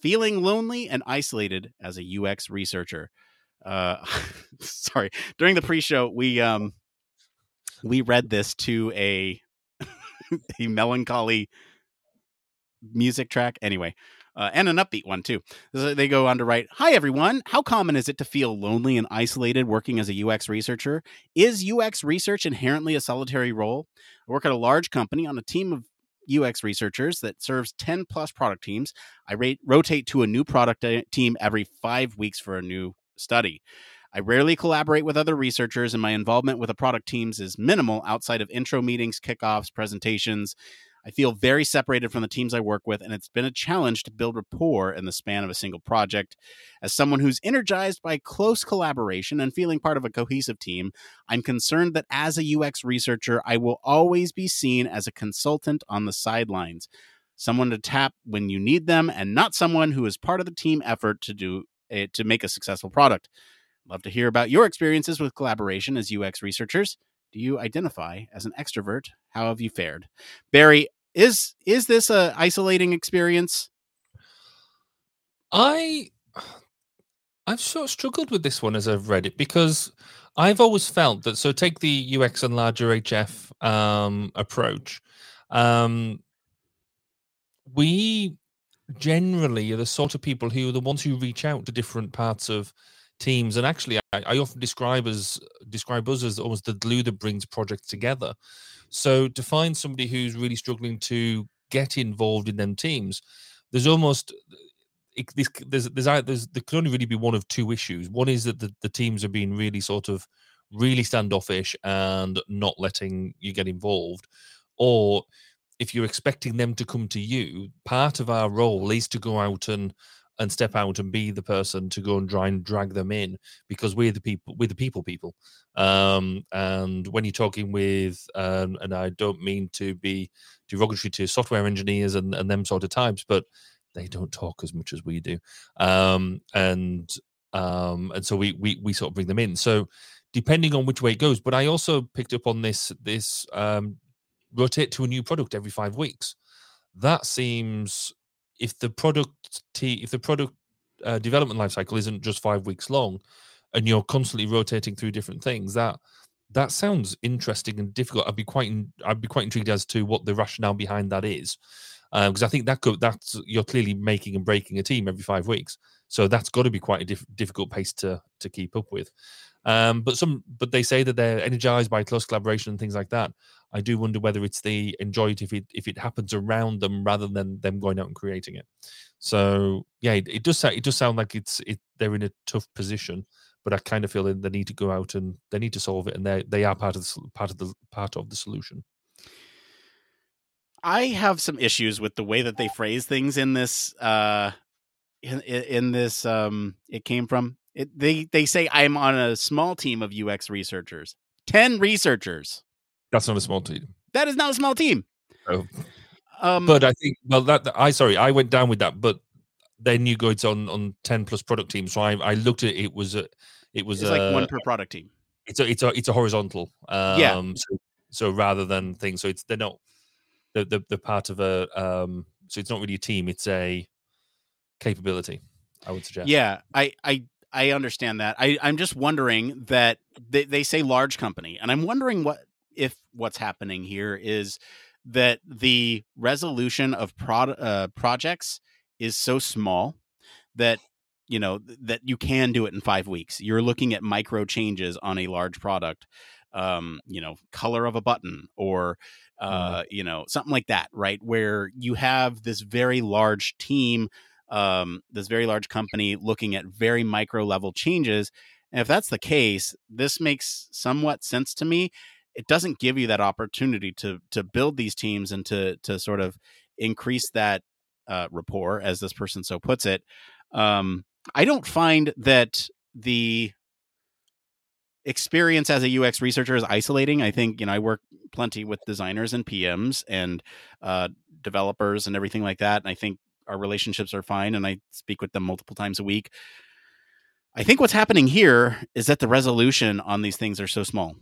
[SPEAKER 2] Feeling lonely and isolated as a UX researcher. Uh, sorry. During the pre-show, we um we read this to a a melancholy music track. Anyway, uh, and an upbeat one too. They go on to write Hi, everyone. How common is it to feel lonely and isolated working as a UX researcher? Is UX research inherently a solitary role? I work at a large company on a team of UX researchers that serves 10 plus product teams. I rate, rotate to a new product uh, team every five weeks for a new study. I rarely collaborate with other researchers, and my involvement with the product teams is minimal outside of intro meetings, kickoffs, presentations. I feel very separated from the teams I work with, and it's been a challenge to build rapport in the span of a single project. As someone who's energized by close collaboration and feeling part of a cohesive team, I'm concerned that as a UX researcher, I will always be seen as a consultant on the sidelines, someone to tap when you need them, and not someone who is part of the team effort to do it to make a successful product. Love to hear about your experiences with collaboration as UX researchers. Do you identify as an extrovert? How have you fared? Barry, is is this a isolating experience?
[SPEAKER 3] I I've sort of struggled with this one as I've read it because I've always felt that so take the UX and larger HF um, approach. Um, we generally are the sort of people who are the ones who reach out to different parts of teams and actually I, I often describe as describe us as almost the glue that brings projects together so to find somebody who's really struggling to get involved in them teams there's almost it, this, there's there's there's there could only really be one of two issues. One is that the, the teams are being really sort of really standoffish and not letting you get involved. Or if you're expecting them to come to you, part of our role is to go out and and step out and be the person to go and try and drag them in because we're the people we're the people people. Um and when you're talking with um, and i don't mean to be derogatory to software engineers and, and them sort of types but they don't talk as much as we do. Um and um and so we we, we sort of bring them in. So depending on which way it goes but i also picked up on this this um rotate to a new product every five weeks. That seems if the product t- if the product uh, development life cycle isn't just five weeks long, and you're constantly rotating through different things, that that sounds interesting and difficult. I'd be quite in, I'd be quite intrigued as to what the rationale behind that is, because I think that could that's you're clearly making and breaking a team every five weeks, so that's got to be quite a diff- difficult pace to to keep up with. Um, but some, but they say that they're energized by close collaboration and things like that. I do wonder whether it's enjoy it if it if it happens around them rather than them going out and creating it. So yeah, it, it does sound it does sound like it's it they're in a tough position, but I kind of feel that they need to go out and they need to solve it, and they they are part of the part of the part of the solution.
[SPEAKER 2] I have some issues with the way that they phrase things in this uh in, in in this um it came from it they they say I'm on a small team of UX researchers. 10 researchers.
[SPEAKER 3] That's not a small team.
[SPEAKER 2] That is not a small team.
[SPEAKER 3] Oh.
[SPEAKER 2] Um
[SPEAKER 3] But I think well that I sorry I went down with that, but then you go it's on on ten plus product teams. So I I looked at it, it was a it was a,
[SPEAKER 2] like one per product team.
[SPEAKER 3] it's a it's a it's a horizontal. Um,
[SPEAKER 2] Yeah.
[SPEAKER 3] So, so rather than things, so it's they're not the the the part of a um. So it's not really a team; it's a capability. I would suggest.
[SPEAKER 2] Yeah, I I I understand that. I I'm just wondering that they, they say large company, and I'm wondering what if what's happening here is that the resolution of prod, uh, projects is so small that you know that you can do it in five weeks. You're looking at micro changes on a large product, um, you know, color of a button or mm-hmm. uh, mm. you know something like that, right? Where you have this very large team, um, this very large company looking at very micro level changes. And if that's the case, this makes somewhat sense to me. It doesn't give you that opportunity to to build these teams and to to sort of increase that uh, rapport, as this person so puts it. Um, I don't find that the experience as a UX researcher is isolating. I think you know I work plenty with designers and PMs and uh, developers and everything like that, and I think our relationships are fine. And I speak with them multiple times a week. I think what's happening here is that the resolution on these things are so small.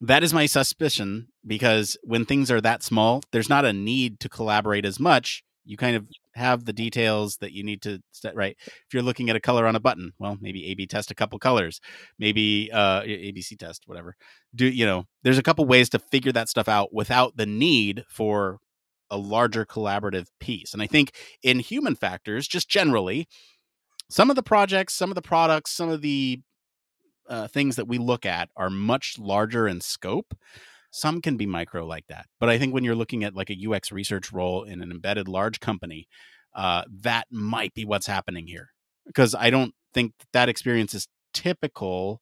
[SPEAKER 2] That is my suspicion because when things are that small, there's not a need to collaborate as much you kind of have the details that you need to set right. If you're looking at a color on a button, well, maybe A/B test a couple colors, maybe uh, ABC test, whatever. Do you know? There's a couple ways to figure that stuff out without the need for a larger collaborative piece. And I think in human factors, just generally, some of the projects, some of the products, some of the uh, things that we look at are much larger in scope. Some can be micro like that. But I think when you're looking at like a UX research role in an embedded large company, uh, that might be what's happening here. Because I don't think that experience is typical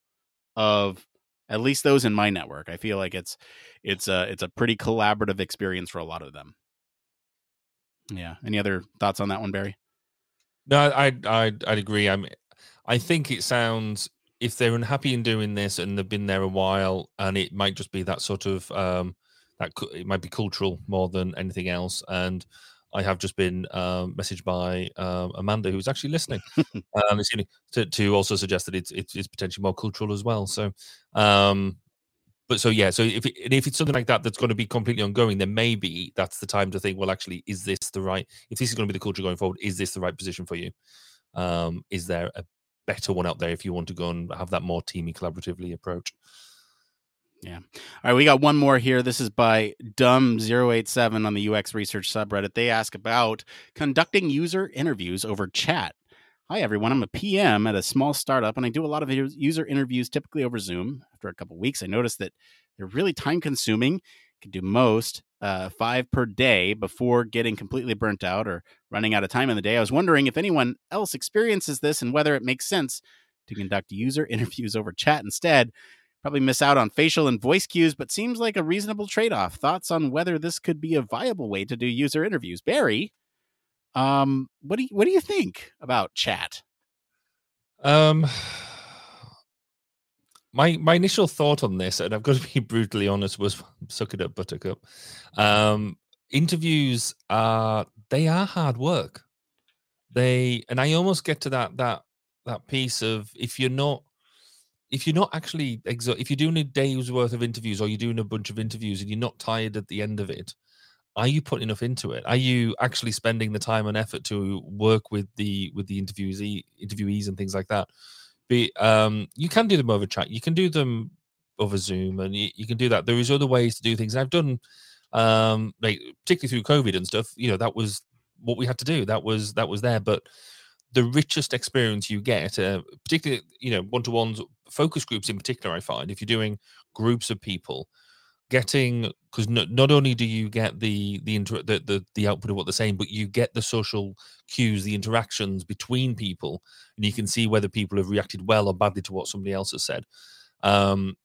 [SPEAKER 2] of at least those in my network. I feel like it's it's a it's a pretty collaborative experience for a lot of them. Yeah. Any other thoughts on that one, Barry?
[SPEAKER 3] No, I I I'd agree. I'm I think it sounds if they're unhappy in doing this and they've been there a while, and it might just be that sort of um, that it might be cultural more than anything else. And I have just been um, messaged by um, Amanda, who's actually listening, um, to, to also suggest that it's, it's potentially more cultural as well. So, um, but so yeah, so if it, if it's something like that that's going to be completely ongoing, then maybe that's the time to think. Well, actually, is this the right? If this is going to be the culture going forward, is this the right position for you? Um, is there a better one out there if you want to go and have that more teamy collaboratively approach.
[SPEAKER 2] Yeah. All right, we got one more here. This is by Dumb087 on the UX Research subreddit. They ask about conducting user interviews over chat. Hi, everyone. I'm a PM at a small startup, and I do a lot of user interviews typically over Zoom. After a couple weeks, I noticed that they're really time consuming. Do most uh, five per day before getting completely burnt out or running out of time in the day. I was wondering if anyone else experiences this and whether it makes sense to conduct user interviews over chat instead. Probably miss out on facial and voice cues, but seems like a reasonable trade off. Thoughts on whether this could be a viable way to do user interviews? Barry, um, what do you, what do you think about chat?
[SPEAKER 3] Um, my my initial thought on this, and I've got to be brutally honest, was suck it up, Buttercup. Um, interviews are they are hard work. They and I almost get to that that that piece of if you're not if you're not actually exo- if you're doing a day's worth of interviews or you're doing a bunch of interviews and you're not tired at the end of it, are you putting enough into it? Are you actually spending the time and effort to work with the with the interviewees interviewees and things like that? Be um, you can do them over chat. You can do them over Zoom, and you, you can do that. There is other ways to do things. I've done um, like particularly through COVID and stuff. You know, that was what we had to do. That was that was there, but the richest experience you get, uh, particularly you know one to ones, focus groups in particular, I find if you're doing groups of people, getting because not, not only do you get the the, inter, the the the output of what they're saying, but you get the social cues, the interactions between people, and you can see whether people have reacted well or badly to what somebody else has said. Um,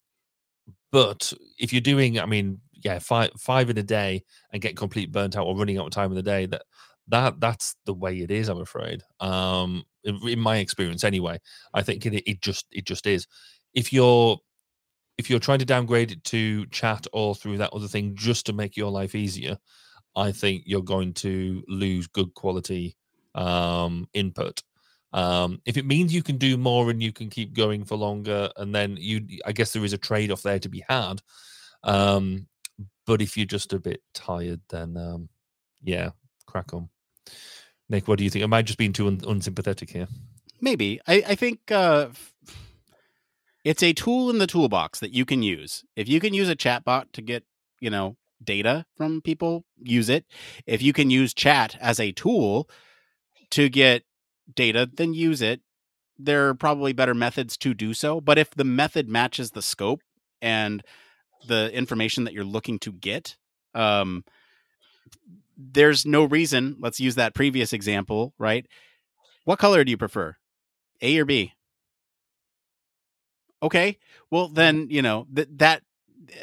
[SPEAKER 3] but if you're doing, I mean, yeah, five five in a day and get complete burnt out or running out of time in the day, that that that's the way it is. I'm afraid. Um, in, in my experience, anyway, I think it, it just it just is. If you're if you're trying to downgrade it to chat or through that other thing just to make your life easier, I think you're going to lose good quality um, input. Um, if it means you can do more and you can keep going for longer, and then you, I guess there is a trade off there to be had. Um, but if you're just a bit tired, then um, yeah, crack on. Nick, what do you think? Am I just being too un- unsympathetic here?
[SPEAKER 2] Maybe. I, I think uh, it's a tool in the toolbox that you can use. If you can use a chatbot to get, you know, data from people, use it. If you can use chat as a tool to get data, then use it. There are probably better methods to do so. But if the method matches the scope and the information that you're looking to get, um, there's no reason. Let's use that previous example, right? What color do you prefer, A or B? Okay, well then you know that that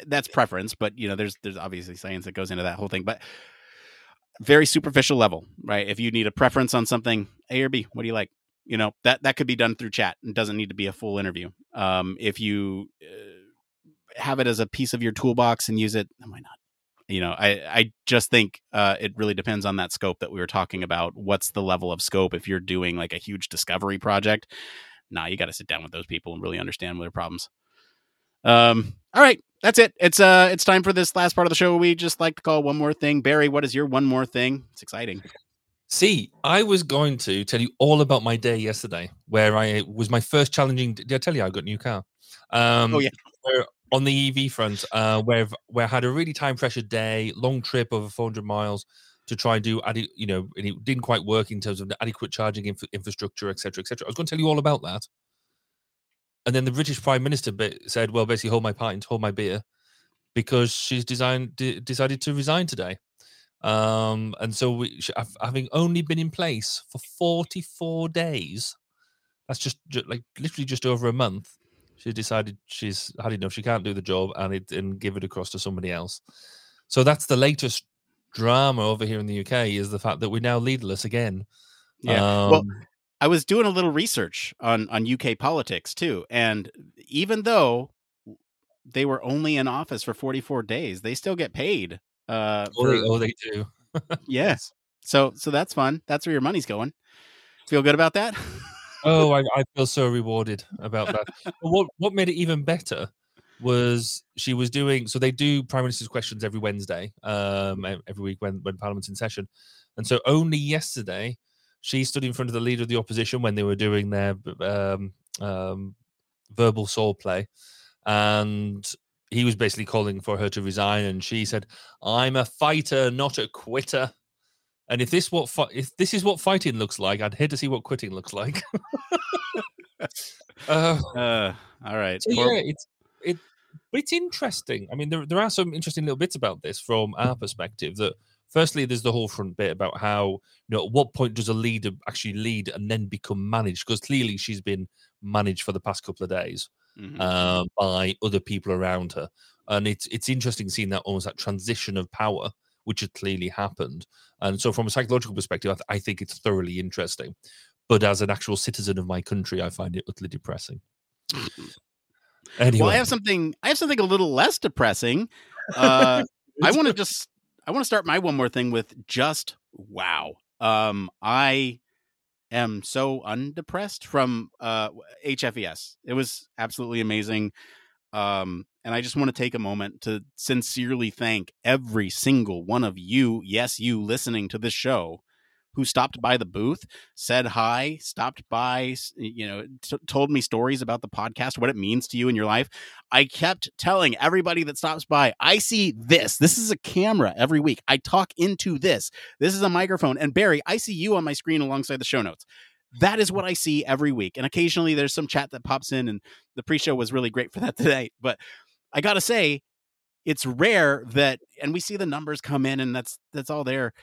[SPEAKER 2] that's preference, but you know there's there's obviously science that goes into that whole thing, but very superficial level, right? If you need a preference on something, A or B, what do you like? You know that that could be done through chat and doesn't need to be a full interview. Um, if you uh, have it as a piece of your toolbox and use it, why not? You know, I I just think uh, it really depends on that scope that we were talking about. What's the level of scope if you're doing like a huge discovery project? Nah, you got to sit down with those people and really understand their problems. Um, all right, that's it. It's uh, it's time for this last part of the show. We just like to call one more thing. Barry, what is your one more thing? It's exciting.
[SPEAKER 3] See, I was going to tell you all about my day yesterday, where I was my first challenging. Did I tell you I got a new car? Um,
[SPEAKER 2] oh yeah.
[SPEAKER 3] on the EV front, uh, where where I had a really time pressured day, long trip over 400 miles to try and do, you know, and it didn't quite work in terms of the adequate charging inf- infrastructure, etc., etc. I was going to tell you all about that. And then the British Prime Minister said, "Well, basically, hold my pint, hold my beer," because she's designed decided to resign today. Um, and so we, having only been in place for 44 days, that's just, just like literally just over a month. She decided she's had enough. She can't do the job, and it and give it across to somebody else. So that's the latest drama over here in the UK is the fact that we're now leaderless again.
[SPEAKER 2] Yeah. Um, well, I was doing a little research on on UK politics too, and even though they were only in office for 44 days, they still get paid. Uh,
[SPEAKER 3] oh,
[SPEAKER 2] for,
[SPEAKER 3] they, oh, they do.
[SPEAKER 2] yes. So so that's fun. That's where your money's going. Feel good about that?
[SPEAKER 3] oh, I, I, feel so rewarded about that. what what made it even better was she was doing so they do prime minister's questions every Wednesday, um, every week when when Parliament's in session, and so only yesterday she stood in front of the leader of the opposition when they were doing their um, um, verbal soul play, and he was basically calling for her to resign, and she said, "I'm a fighter, not a quitter." And if this what fi- if this is what fighting looks like, I'd hate to see what quitting looks like.
[SPEAKER 2] uh, uh, all right.
[SPEAKER 3] So yeah, it's it, but it's interesting. I mean, there there are some interesting little bits about this from our perspective. That firstly, there's the whole front bit about how you know at what point does a leader actually lead and then become managed? Because clearly she's been managed for the past couple of days mm-hmm. uh, by other people around her, and it's it's interesting seeing that almost that transition of power which had clearly happened. And so, from a psychological perspective, I, th- I think it's thoroughly interesting. But as an actual citizen of my country, I find it utterly depressing.
[SPEAKER 2] Anyway. Well, I have something. I have something a little less depressing. Uh, I want to just. I want to start my one more thing with just wow. Um, I am so undepressed from uh HFES. It was absolutely amazing. Um, and I just want to take a moment to sincerely thank every single one of you, yes, you listening to this show, who stopped by the booth, said hi, stopped by, you know, t- told me stories about the podcast, what it means to you in your life. I kept telling everybody that stops by, I see this. This is a camera every week. I talk into this. This is a microphone. And Barry, I see you on my screen alongside the show notes. That is what I see every week. And occasionally there's some chat that pops in, and the pre show was really great for that today. But I got to say, it's rare that and we see the numbers come in and that's that's all there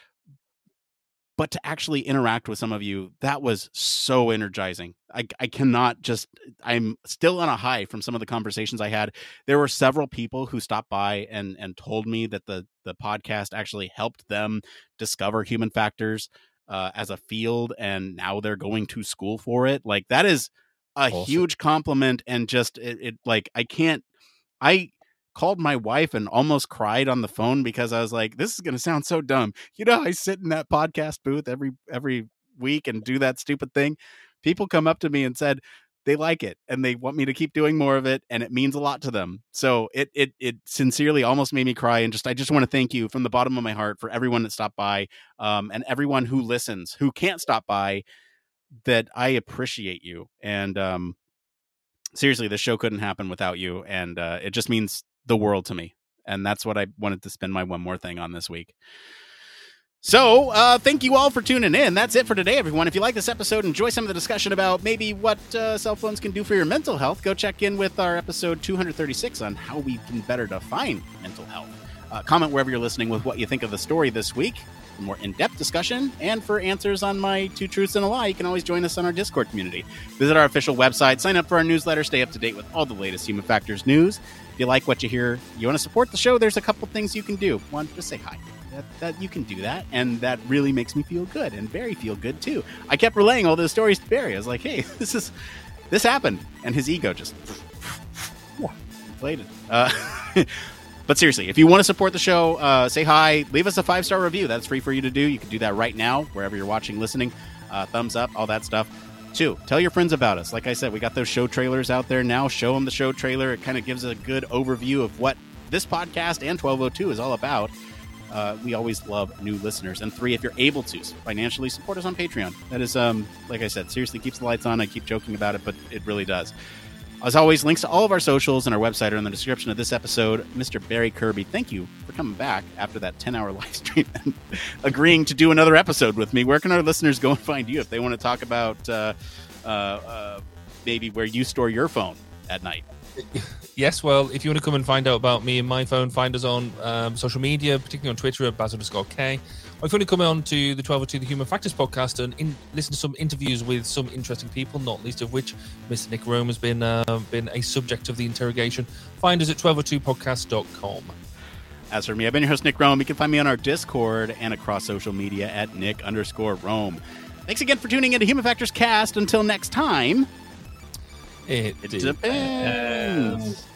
[SPEAKER 2] but to actually interact with some of you that was so energizing. I, I cannot just i'm still on a high from some of the conversations i had. There were several people who stopped by and and told me that the the podcast actually helped them discover human factors uh, as a field and now they're going to school for it. Like that is a awesome. huge compliment and just it, it like i can't i called my wife and almost cried on the phone because I was like, this is going to sound so dumb. You know, I sit in that podcast booth every every week and do that stupid thing. People come up to me and said they like it and they want me to keep doing more of it and it means a lot to them. So it it it sincerely almost made me cry and just I just want to thank you from the bottom of my heart for everyone that stopped by um, and everyone who listens who can't stop by that I appreciate you and um seriously, the show couldn't happen without you, and uh, it just means the world to me. and that's what I wanted to spend my one more thing on this week. So, uh, thank you all for tuning in. That's it for today, everyone. If you like this episode, enjoy some of the discussion about maybe what uh, cell phones can do for your mental health, go check in with our episode 236 on how we can better define mental health. Uh, comment wherever you're listening with what you think of the story this week. For more in depth discussion and for answers on my two truths and a lie, you can always join us on our Discord community. Visit our official website, sign up for our newsletter, stay up to date with all the latest human factors news. If you like what you hear, you want to support the show, there's a couple things you can do. One, just say hi that, that you can do that and that really makes me feel good and Barry feel good too. I kept relaying all those stories to Barry. I was like, hey, this is this happened, and his ego just inflated. Uh, but seriously, if you want to support the show, uh, say hi, leave us a five star review. That's free for you to do. You can do that right now wherever you're watching, listening. Uh, thumbs up, all that stuff. Two, tell your friends about us. Like I said, we got those show trailers out there now. Show them the show trailer. It kind of gives a good overview of what this podcast and 1202 is all about uh, we always love new listeners. And three, if you're able to financially support us on Patreon, that is, um, like I said, seriously keeps the lights on. I keep joking about it, but it really does. As always, links to all of our socials and our website are in the description of this episode. Mr. Barry Kirby, thank you for coming back after that 10 hour live stream and agreeing to do another episode with me. Where can our listeners go and find you if they want to talk about uh, uh, uh maybe where you store your phone at night?
[SPEAKER 3] yes, well, if you want to come and find out about me and my phone, find us on um, social media, particularly on Twitter at Baz underscore K. You want to come on to the 1202 The Human Factors podcast and in, listen to some interviews with some interesting people, not least of which Mr. Nick Rome has been, uh, been a subject of the interrogation, find us at 1202podcast.com.
[SPEAKER 2] As for me, I've been your host, Nick Rome. You can find me on our Discord and across social media at Nick underscore Rome. Thanks again for tuning in to Human Factors Cast. Until next time.
[SPEAKER 3] It,
[SPEAKER 2] it depends. depends.